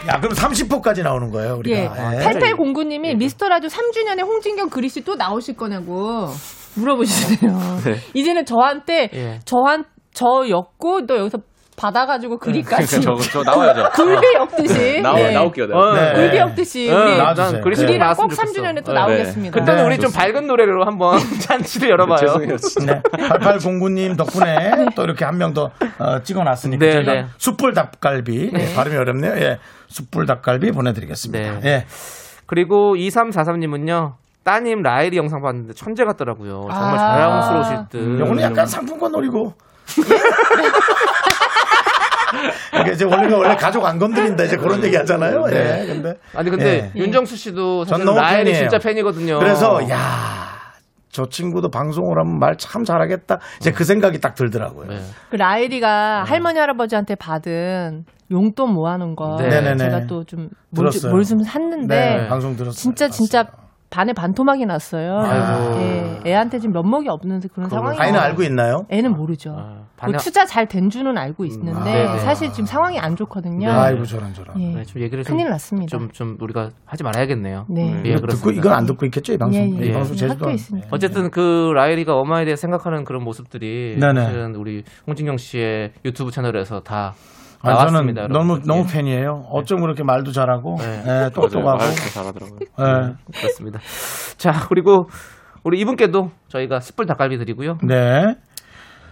S1: 야, 그럼 30호까지 나오는 거예요, 우리가.
S6: 예.
S1: 예.
S6: 8809님이 미스터 라디오 3주년에 홍진경 그리씨 또 나오실 거냐고 물어보시네요.
S8: 네.
S6: 이제는 저한테
S2: 예.
S6: 저한 저였고 너 여기서 받아가지고 그리까지
S8: 저, 저 나와야죠.
S6: 굴비 엮듯이
S8: 나와
S6: 네.
S8: 나올게요. 내가.
S2: 어,
S1: 네.
S6: 굴비 엮듯이
S2: 어,
S6: 우리
S1: 나와주세요.
S6: 그리랑 꼭
S2: 나왔으면 좋겠어.
S6: 3주년에 또
S2: 네.
S6: 나오겠습니다.
S2: 그때는
S8: 네,
S2: 우리 좀. 밝은 노래로 한번 잔치를 열어봐요.
S8: 죄송해요. 진짜.
S1: 네. 8809님 덕분에 또 이렇게 한 명더 어, 찍어놨으니까
S2: 네, 네.
S1: 숯불 닭갈비 예, 발음이 어렵네요. 예. 숯불 닭갈비 보내드리겠습니다.
S2: 네.
S1: 예.
S2: 그리고 2343님은요. 따님 라일이 영상 봤는데 천재 같더라고요. 정말
S6: 아.
S2: 자랑스러우실 듯.
S1: 요거는 약간 상품권 노리고. 이게 이제 원래가 원래 가족 안 건드린다 이제 그런 얘기 하잖아요.
S2: 네.
S1: 예. 근데
S2: 아니 근데
S1: 예.
S2: 윤정수 씨도
S1: 전
S2: 사실
S1: 너무
S2: 라일이
S1: 팬이에요.
S2: 진짜 팬이거든요.
S1: 그래서 야. 저 친구도 방송을 하면 말 참 잘하겠다. 이제 그 생각이 딱 들더라고요.
S2: 네.
S6: 그 라일이가 할머니 할아버지한테 받은 용돈 모아놓은 거
S2: 네.
S1: 네네네.
S6: 제가 또 좀. 뭘 좀 샀는데
S1: 네, 방송 들었어요.
S6: 진짜 진짜 반에 반토막이 났어요.
S1: 아이고.
S6: 예, 애한테 지금 면목이 없는 그런 상황이에요.
S1: 아이는 알고 있나요?
S6: 애는 모르죠.
S2: 아,
S6: 뭐
S2: 반에-
S6: 투자 잘 된 줄은 알고 있는데
S2: 네, 네.
S6: 사실 지금 상황이 안 좋거든요.
S1: 아이고 저런 저런.
S6: 예.
S2: 네, 좀 얘기를 좀,
S6: 큰일 났습니다.
S2: 좀, 좀 우리가 하지 말아야겠네요.
S6: 네.
S2: 예,
S1: 이거 듣고
S2: 그렇습니다.
S1: 이건 안 듣고 있겠죠 이 방송.
S6: 예, 예.
S1: 이 방송
S6: 예.
S1: 제주도.
S2: 어쨌든 그 라일이가 엄마에 대해 생각하는 그런 모습들이
S1: 네네.
S2: 사실은 우리 홍진경 씨의 유튜브 채널에서 다
S1: 아니, 저는
S2: 나왔습니다.
S1: 너무. 너무
S2: 예.
S1: 팬이에요. 어쩜 그렇게 말도 잘하고
S2: 네.
S1: 예. 똑똑하고.
S8: 잘하더라고요.
S1: 예.
S2: 그렇습니다. 자 그리고 우리 이분께도 저희가 숯불 닭갈비 드리고요.
S1: 네.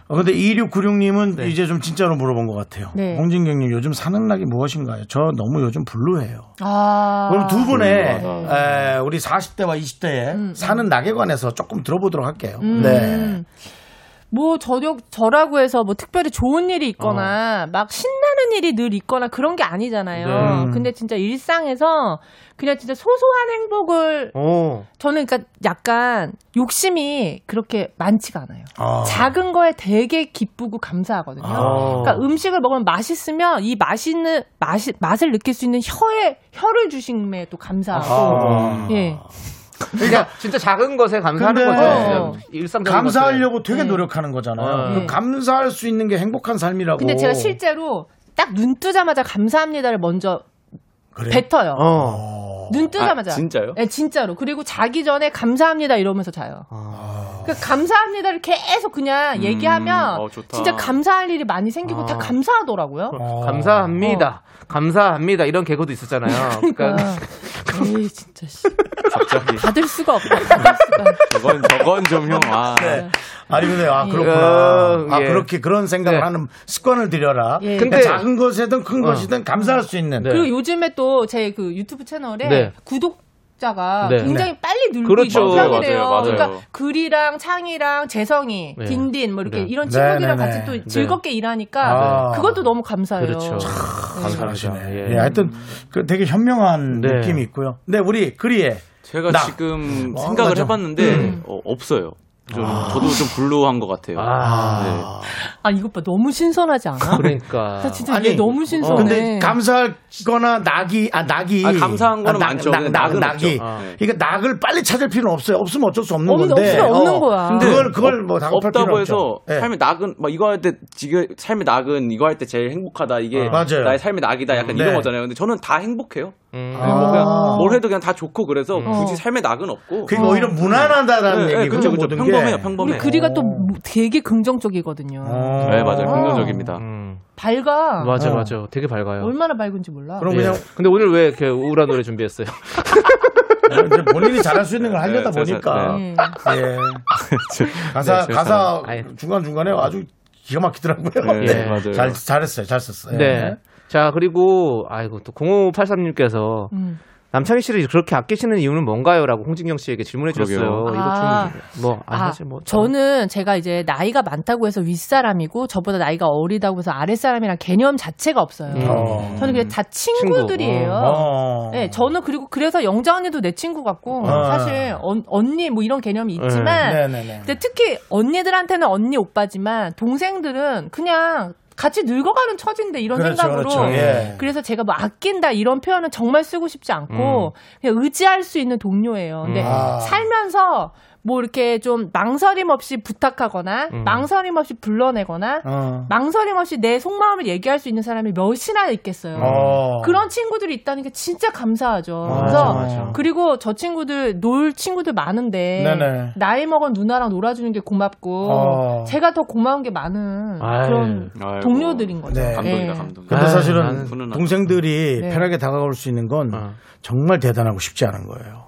S1: 어, 근데 2696님은
S2: 네.
S1: 이제 좀 진짜로 물어본 것 같아요.
S6: 네.
S1: 홍진경님 요즘 사는 낙이 무엇인가요? 저 너무 요즘 블루해요.
S6: 아.
S1: 그럼 두 분의. 에, 우리 40대와 20대의 사는 낙에 관해서 조금 들어보도록 할게요.
S6: 음.
S1: 네.
S6: 뭐 저력 저라고 해서 뭐 특별히 좋은 일이 있거나 막 신나는 일이 늘 있거나 그런 게 아니잖아요.
S1: 네.
S6: 근데 진짜 일상에서 그냥 진짜 소소한 행복을
S2: 오.
S6: 저는 그러니까 약간 욕심이 그렇게 많지가 않아요.
S1: 아.
S6: 작은 거에 되게 기쁘고 감사하거든요.
S1: 아.
S6: 그러니까 음식을 먹으면 맛있으면 이 맛있는 맛이 맛을 느낄 수 있는 혀에 혀를 주심에 또 감사하고
S1: 아.
S6: 예.
S2: 그러니까 진짜 작은 것에 감사하는
S1: 근데
S2: 거죠. 진짜 일상적인
S1: 감사하려고
S2: 것들.
S1: 되게
S6: 네.
S1: 노력하는 거잖아요.
S2: 네.
S1: 그 감사할 수 있는 게 행복한 삶이라고.
S6: 근데 제가 실제로 딱 눈 뜨자마자 감사합니다를 먼저
S1: 그래요?
S6: 뱉어요.
S2: 어.
S6: 눈 뜨자마자.
S8: 아, 진짜요?
S6: 네, 진짜로. 그리고 자기 전에 감사합니다 이러면서 자요.
S2: 아.
S6: 그 감사합니다를 계속 그냥 얘기하면
S8: 어.
S6: 진짜 감사할 일이 많이 생기고
S2: 아.
S6: 다 감사하더라고요.
S1: 어.
S2: 감사합니다. 감사합니다. 이런 개그도 있었잖아요. 그러니까
S6: 에이 진짜 씨.
S8: 갑자기.
S6: 받을 수가 없다. 받을 수가.
S8: 저건 저건 좀 형. 아.
S1: 네. 아니 근데 아
S6: 예.
S1: 그렇구나.
S2: 어,
S1: 아
S2: 예.
S1: 그렇게 그런 생각을
S2: 네.
S1: 하는 습관을 들여라.
S6: 예.
S1: 근데
S2: 근데-
S1: 작은 것이든 큰
S2: 어.
S1: 것이든 감사할 수 있는.
S2: 네.
S6: 그리고 요즘에 또 제 그 유튜브 채널에
S2: 네.
S6: 구독 자가
S2: 네.
S6: 굉장히 빨리 늘고
S2: 그렇죠.
S6: 있는
S8: 맞아요,
S6: 편이래요.
S8: 맞아요, 맞아요.
S6: 그러니까 글이랑 창이랑 재성이,
S2: 네.
S6: 딘딘 뭐 이렇게
S2: 네.
S6: 이런
S1: 네,
S6: 친구들이랑
S1: 네,
S6: 같이
S1: 네.
S6: 또 즐겁게 일하니까
S1: 아.
S6: 그것도 너무 감사해요.
S2: 그렇죠.
S1: 감사하시네.
S2: 감사합니다.
S1: 예. 하여튼 그 되게 현명한
S2: 네.
S1: 느낌이 있고요. 근데 우리 그리에
S8: 제가
S1: 나.
S8: 지금
S1: 어,
S8: 생각을
S1: 맞아.
S8: 해봤는데 어, 없어요. 좀 저도 좀 블루한 것 같아요.
S2: 아.
S8: 네.
S6: 아 이것 봐 너무 신선하지 않아?
S2: 그러니까
S6: 나 진짜
S1: 아니,
S6: 얘 너무 신선해.
S1: 근데 감사하거나 낙이 아 낙이
S8: 아, 감사한 거는
S1: 낙,
S8: 많죠.
S1: 낙, 낙,
S8: 낙은
S1: 낙이.
S8: 아.
S1: 그러니까 낙을 빨리 찾을 필요는 없어요. 없으면 어쩔 수 없는
S6: 없는-
S1: 건데.
S6: 없으면 없는 거야.
S1: 근데 그걸 그걸 뭐 다급할
S8: 없다고
S1: 필요는
S8: 해서
S1: 없죠. 예.
S8: 삶의 낙은 막 이거 할 때 지금 삶의 낙은 이거 할 때 제일 행복하다 이게
S1: 어, 맞아요.
S8: 나의 삶의 낙이다 약간
S1: 네.
S8: 이런 거잖아요. 근데 저는 다 행복해요.
S2: 음.
S1: 아.
S8: 뭐 그냥 뭘 해도 그냥 다 좋고 그래서 굳이 삶의 낙은 없고
S1: 그게 오히려 무난하다라는
S8: 네, 네, 그쵸, 그쵸.
S1: 모든
S8: 평범해요,
S1: 게.
S8: 평범해.
S6: 우리 그리가 또 되게 긍정적이거든요.
S1: 어.
S8: 네 맞아요 긍정적입니다.
S2: 음.
S6: 밝아.
S2: 맞아,
S1: 어.
S2: 맞아. 되게 밝아요.
S6: 얼마나 밝은지 몰라.
S1: 그럼
S2: 예.
S1: 그냥
S2: 근데 오늘 왜 이렇게 우울한 노래 준비했어요?
S1: 이제 본인이 잘할 수 있는 걸 하려다
S8: 네,
S1: 보니까
S6: 네.
S1: 예. 가사
S8: 네,
S1: 가사. 중간 중간에 아주 기가 막히더라고요.
S8: 네,
S1: 예.
S8: 맞아요.
S1: 잘 잘했어요, 잘 썼어요.
S2: 네. 자, 그리고, 아이고, 또 0583님께서
S6: 음.
S2: 남창희 씨를 그렇게 아끼시는 이유는 뭔가요? 라고 홍진경 씨에게 질문해 주셨어요.
S6: 아.
S2: 이거 좀, 뭐, 아,
S6: 아,
S2: 사실 뭐.
S6: 저는 제가 이제 나이가 많다고 해서 윗 사람이고 저보다 나이가 어리다고 해서 아랫 사람이랑 개념 자체가 없어요.
S1: 어.
S6: 저는 그냥 다 친구들이에요.
S1: 어.
S6: 네, 저는 그리고 그래서 영자 언니도 내 친구 같고
S1: 어.
S6: 사실 언, 언니 뭐 이런 개념이 있지만
S1: 네, 네, 네.
S6: 근데 특히 언니들한테는 언니 오빠지만 동생들은 그냥 같이 늙어가는 처지인데 이런
S1: 그렇죠,
S6: 생각으로
S1: 그렇죠. 예.
S6: 그래서 제가 뭐 아낀다 이런 표현은 정말 쓰고 싶지 않고 그냥 의지할 수 있는 동료예요. 근데
S1: 음. 아.
S6: 살면서 뭐 이렇게 좀 망설임 없이 부탁하거나
S2: 음.
S6: 망설임 없이 불러내거나
S1: 어.
S6: 망설임 없이 내 속마음을 얘기할 수 있는 사람이 몇이나 있겠어요.
S1: 어.
S6: 그런 친구들이 있다는 게 진짜 감사하죠.
S1: 맞아,
S6: 그래서
S1: 맞아.
S6: 그리고 저 친구들 놀 친구들 많은데
S1: 네네.
S6: 나이 먹은 누나랑 놀아주는 게 고맙고
S1: 어.
S6: 제가 더 고마운 게 많은
S2: 아유.
S6: 그런
S8: 아이고.
S6: 동료들인 거죠.
S1: 네.
S8: 감동이다,
S6: 예.
S8: 감동.
S1: 근데
S2: 아유,
S1: 사실은. 동생들이
S6: 네.
S1: 편하게 다가올 수 있는 건
S2: 어.
S1: 정말 대단하고 쉽지 않은 거예요.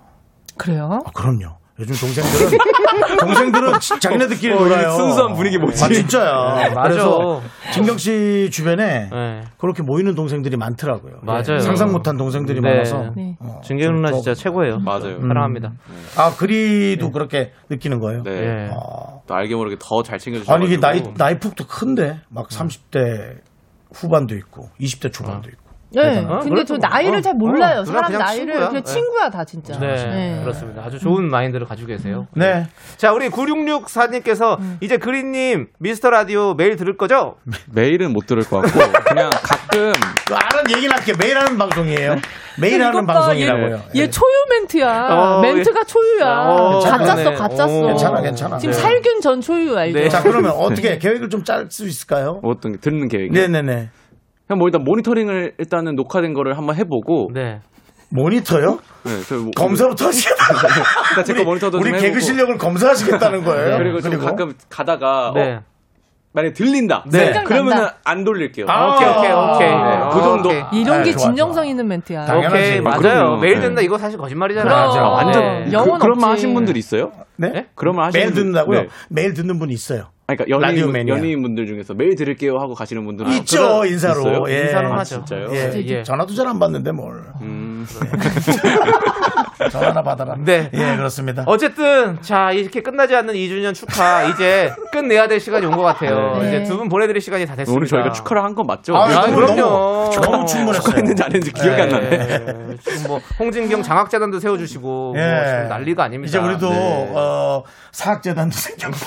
S6: 그래요?
S1: 아, 그럼요. 요즘 동생들은 동생들은 지- 자기네들끼리
S8: 어,
S1: 놀아요.
S8: 순수한 분위기 뭐지?
S1: 아 진짜야.
S2: 맞아.
S1: 그래서 진경 씨 주변에
S2: 네.
S1: 그렇게 모이는 동생들이 많더라고요.
S2: 맞아요.
S1: 예, 상상 못한 동생들이
S2: 네.
S1: 많아서.
S6: 네.
S1: 어,
S2: 진경 누나
S1: 좀
S2: 진짜
S1: 더-
S2: 최고예요.
S8: 맞아요.
S2: 사랑합니다.
S1: 아 그리도 그렇게 느끼는 거예요.
S8: 네.
S2: 예.
S1: 아,
S8: 또 알게 모르게 더 잘 챙겨주셔.
S1: 아니 이게 나이 나이 폭도 큰데 막 30대 후반도 있고 20대 초반도 있고.
S6: 네.
S2: 어,
S6: 근데 저
S2: 뭐,
S6: 나이를
S2: 어,
S6: 잘 몰라요.
S2: 어,
S6: 사람
S2: 그냥
S6: 나이를
S2: 친구야.
S6: 그냥
S2: 네.
S6: 친구야 다 진짜.
S2: 네,
S6: 네.
S2: 그렇습니다. 아주 좋은 마인드를 가지고 계세요.
S1: 네.
S2: 자, 우리 9664님께서
S6: 음.
S2: 이제 그린님 미스터 라디오 매일 들을 거죠?
S8: 매일은 못 들을 것 같고 그냥 가끔
S1: 그 아는 얘기를 할게 매일 하는 방송이에요. 매일 하는 방송이라고요.
S6: 얘, 얘 초유 멘트야.
S2: 어,
S6: 멘트가 초유야.
S2: 어.
S6: 가짜 써.
S2: 어.
S1: 괜찮아, 괜찮아.
S6: 지금
S1: 네.
S6: 살균 전 초유 알죠?
S2: 네.
S1: 자 그러면 어떻게 계획을 좀 짤 수 있을까요?
S8: 어떤 게 듣는 계획이.
S1: 네네네.
S8: 그냥 뭐 일단 모니터링을 일단은 녹화된 거를 한번 해보고.
S2: 네.
S1: 모니터요?
S8: 네, 저 뭐-
S1: 검사부터 하시겠다.
S8: 일단 제거 모니터도
S1: 우리
S8: 좀
S1: 개그
S8: 해보고.
S1: 실력을 검사하시겠다는 거예요.
S8: 그리고 좀 가끔 가다가
S2: 네.
S8: 어, 만약에 들린다.
S1: 네.
S6: 생각난다.
S8: 그러면은 안 돌릴게요.
S1: 아,
S2: 오케이, 오케이, 오케이.
S8: 네, 그 정도.
S2: 오케이.
S6: 이런 게
S1: 아, 좋아,
S6: 진정성. 있는 멘트야.
S1: 당연하지.
S2: 오케이,
S1: 아,
S2: 맞아요.
S8: 그럼요.
S2: 매일
S8: 네.
S2: 듣는다 이거 사실 거짓말이잖아요.
S6: 그럼.
S1: 맞아.
S8: 완전
S2: 네.
S6: 영혼
S8: 그, 그런 말
S6: 없지.
S8: 하신 분들 있어요?
S1: 네?
S8: 네? 그런 말 하시는
S1: 매일
S8: 분-
S1: 듣는다고요?
S8: 네.
S1: 매일 듣는 분이 있어요.
S8: 아니, 그러니까
S1: 라디오
S8: 연예인,
S1: 매니아.
S8: 연예인 분들 중에서 매일 들을게요 하고 가시는 분들은
S1: 있죠
S8: 그런-
S1: 인사로.
S8: 있어요?
S1: 예.
S2: 인사로
S8: 아,
S2: 하죠.
S8: 진짜요?
S1: 예.
S2: 예.
S1: 전화도 잘 안 받는데 뭘.
S8: 음.
S1: 전화나 받아라.
S2: 네.
S1: 예, 그렇습니다.
S2: 어쨌든 자 이렇게 끝나지 않는 2주년 축하 이제 끝내야 될 시간이 온 것 같아요.
S6: 네.
S2: 이제 두 분 보내드릴 시간이 다 됐습니다.
S8: 오늘 저희가 축하를 한 건 맞죠?
S1: 아,
S2: 아,
S1: 너무,
S2: 그럼요.
S1: 너무, 너무 충분했어요.
S8: 축하했는지 안 했는지 기억이 안 나네.
S2: 네. 지금 뭐 홍진경 장학재단도 세워주시고 뭐
S1: 예.
S2: 지금 난리가 아닙니다.
S1: 이제 우리도
S8: 네.
S1: 어, 사학재단도 생겼고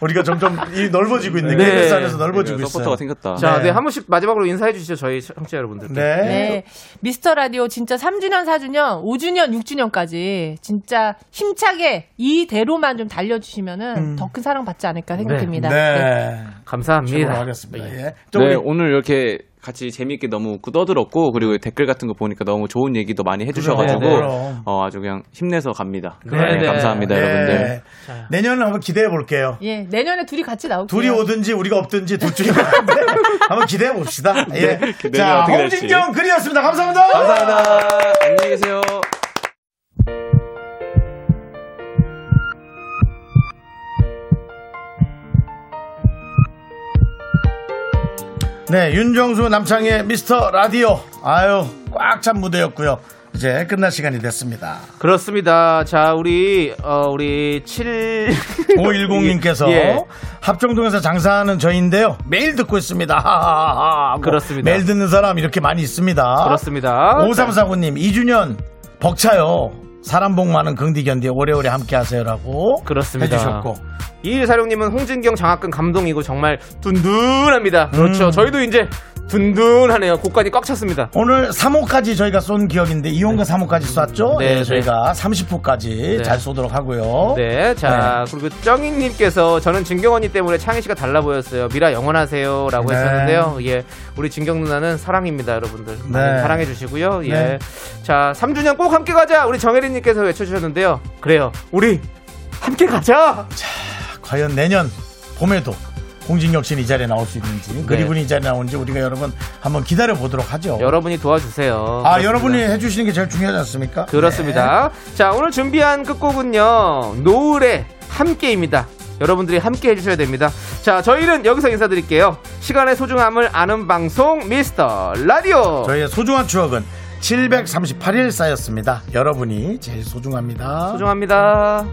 S1: 우리가 점점 이 넓어지고 있는
S2: 네.
S1: KBS 안에서 넓어지고
S8: 네,
S1: 있어요.
S8: 서포터가 생겼다.
S2: 자,
S1: 네.
S2: 네. 한 번씩 마지막으로 인사해 주시죠 저희 청취자 여러분들께.
S1: 네.
S6: 네. 미스터 라디오 진짜 3주년, 4주년, 5주년, 6주년까지 진짜 힘차게 이대로만 좀 달려주시면은 더큰 사랑 받지 않을까 생각됩니다.
S1: 음. 네.
S2: 감사합니다.
S1: 하겠습니다. 예. 저
S8: 네, 오늘 이렇게 같이 재미있게 너무 떠들었고 그리고 댓글 같은 거 보니까 너무 좋은 얘기도 많이 해주셔가지고
S1: 그럼, 그럼.
S8: 어, 아주 그냥 힘내서 갑니다.
S2: 네,
S8: 네,
S2: 네.
S8: 감사합니다,
S1: 네.
S8: 여러분들.
S1: 내년을 한번 기대해 볼게요.
S6: 예, 내년에 둘이 같이 나올게요.
S1: 둘이 오든지 우리가 없든지 둘 중에 하나인데 한번 기대해 봅시다. 예.
S8: 기대해
S1: 자. 홍진경 글이었습니다. 감사합니다.
S8: 감사합니다. 안녕히 계세요.
S1: 네, 윤정수 남창의 미스터 라디오. 아유, 꽉 찬 무대였고요. 이제 끝날 시간이 됐습니다.
S2: 그렇습니다. 자, 우리 어 우리 7
S1: 510님께서
S2: 예.
S1: 합정동에서 장사하는 저인데요. 매일 듣고 있습니다. 하고
S2: 그렇습니다.
S1: 매일 듣는 사람 이렇게 많이 있습니다.
S2: 그렇습니다.
S1: 5349님, 2주년 벅차요. 사람 복 많은 긍디 견디 오래오래 함께 하세요라고
S2: 그렇습니다.
S1: 해주셨고.
S2: 이일사령님은 홍진경 장학금 감동이고 정말 든든합니다. 그렇죠.
S1: 음.
S2: 저희도 이제 든든하네요. 곡간이 꽉 찼습니다.
S1: 오늘 3호까지 저희가 쏜 기억인데 2호인가 3호까지 쐈죠?
S2: 네,
S1: 네,
S2: 네.
S1: 저희가 30호까지
S2: 네.
S1: 잘 쏘도록 하고요.
S2: 네, 자 그리고 정인님께서 저는 진경 언니 때문에 창희 씨가 달라 보였어요. 미라 영원하세요라고
S1: 네.
S2: 했었는데요. 예, 우리 진경 누나는 사랑입니다, 여러분들. 많이
S1: 네.
S2: 사랑해 주시고요. 예,
S1: 네.
S2: 자 3주년 꼭 함께 가자. 우리 정혜린님께서 외쳐주셨는데요. 그래요, 우리 함께 가자.
S1: 과연 내년 봄에도 홍진경 씨는 이 자리에 나올 수 있는지 그리분이 이 자리에 나오는지 우리가 여러분 한번 기다려 보도록 하죠.
S2: 여러분이 도와주세요.
S1: 아
S2: 그렇습니다.
S1: 여러분이 해주시는 게 제일 중요하지 않습니까?
S2: 그렇습니다. 자, 오늘 준비한 끝곡은요. 노을의 함께입니다. 여러분들이 함께 해주셔야 됩니다. 자, 저희는 여기서 인사드릴게요. 시간의 소중함을 아는 방송 미스터 라디오.
S1: 저희의 소중한 추억은 738일 쌓였습니다. 여러분이 제일 소중합니다.
S2: 소중합니다.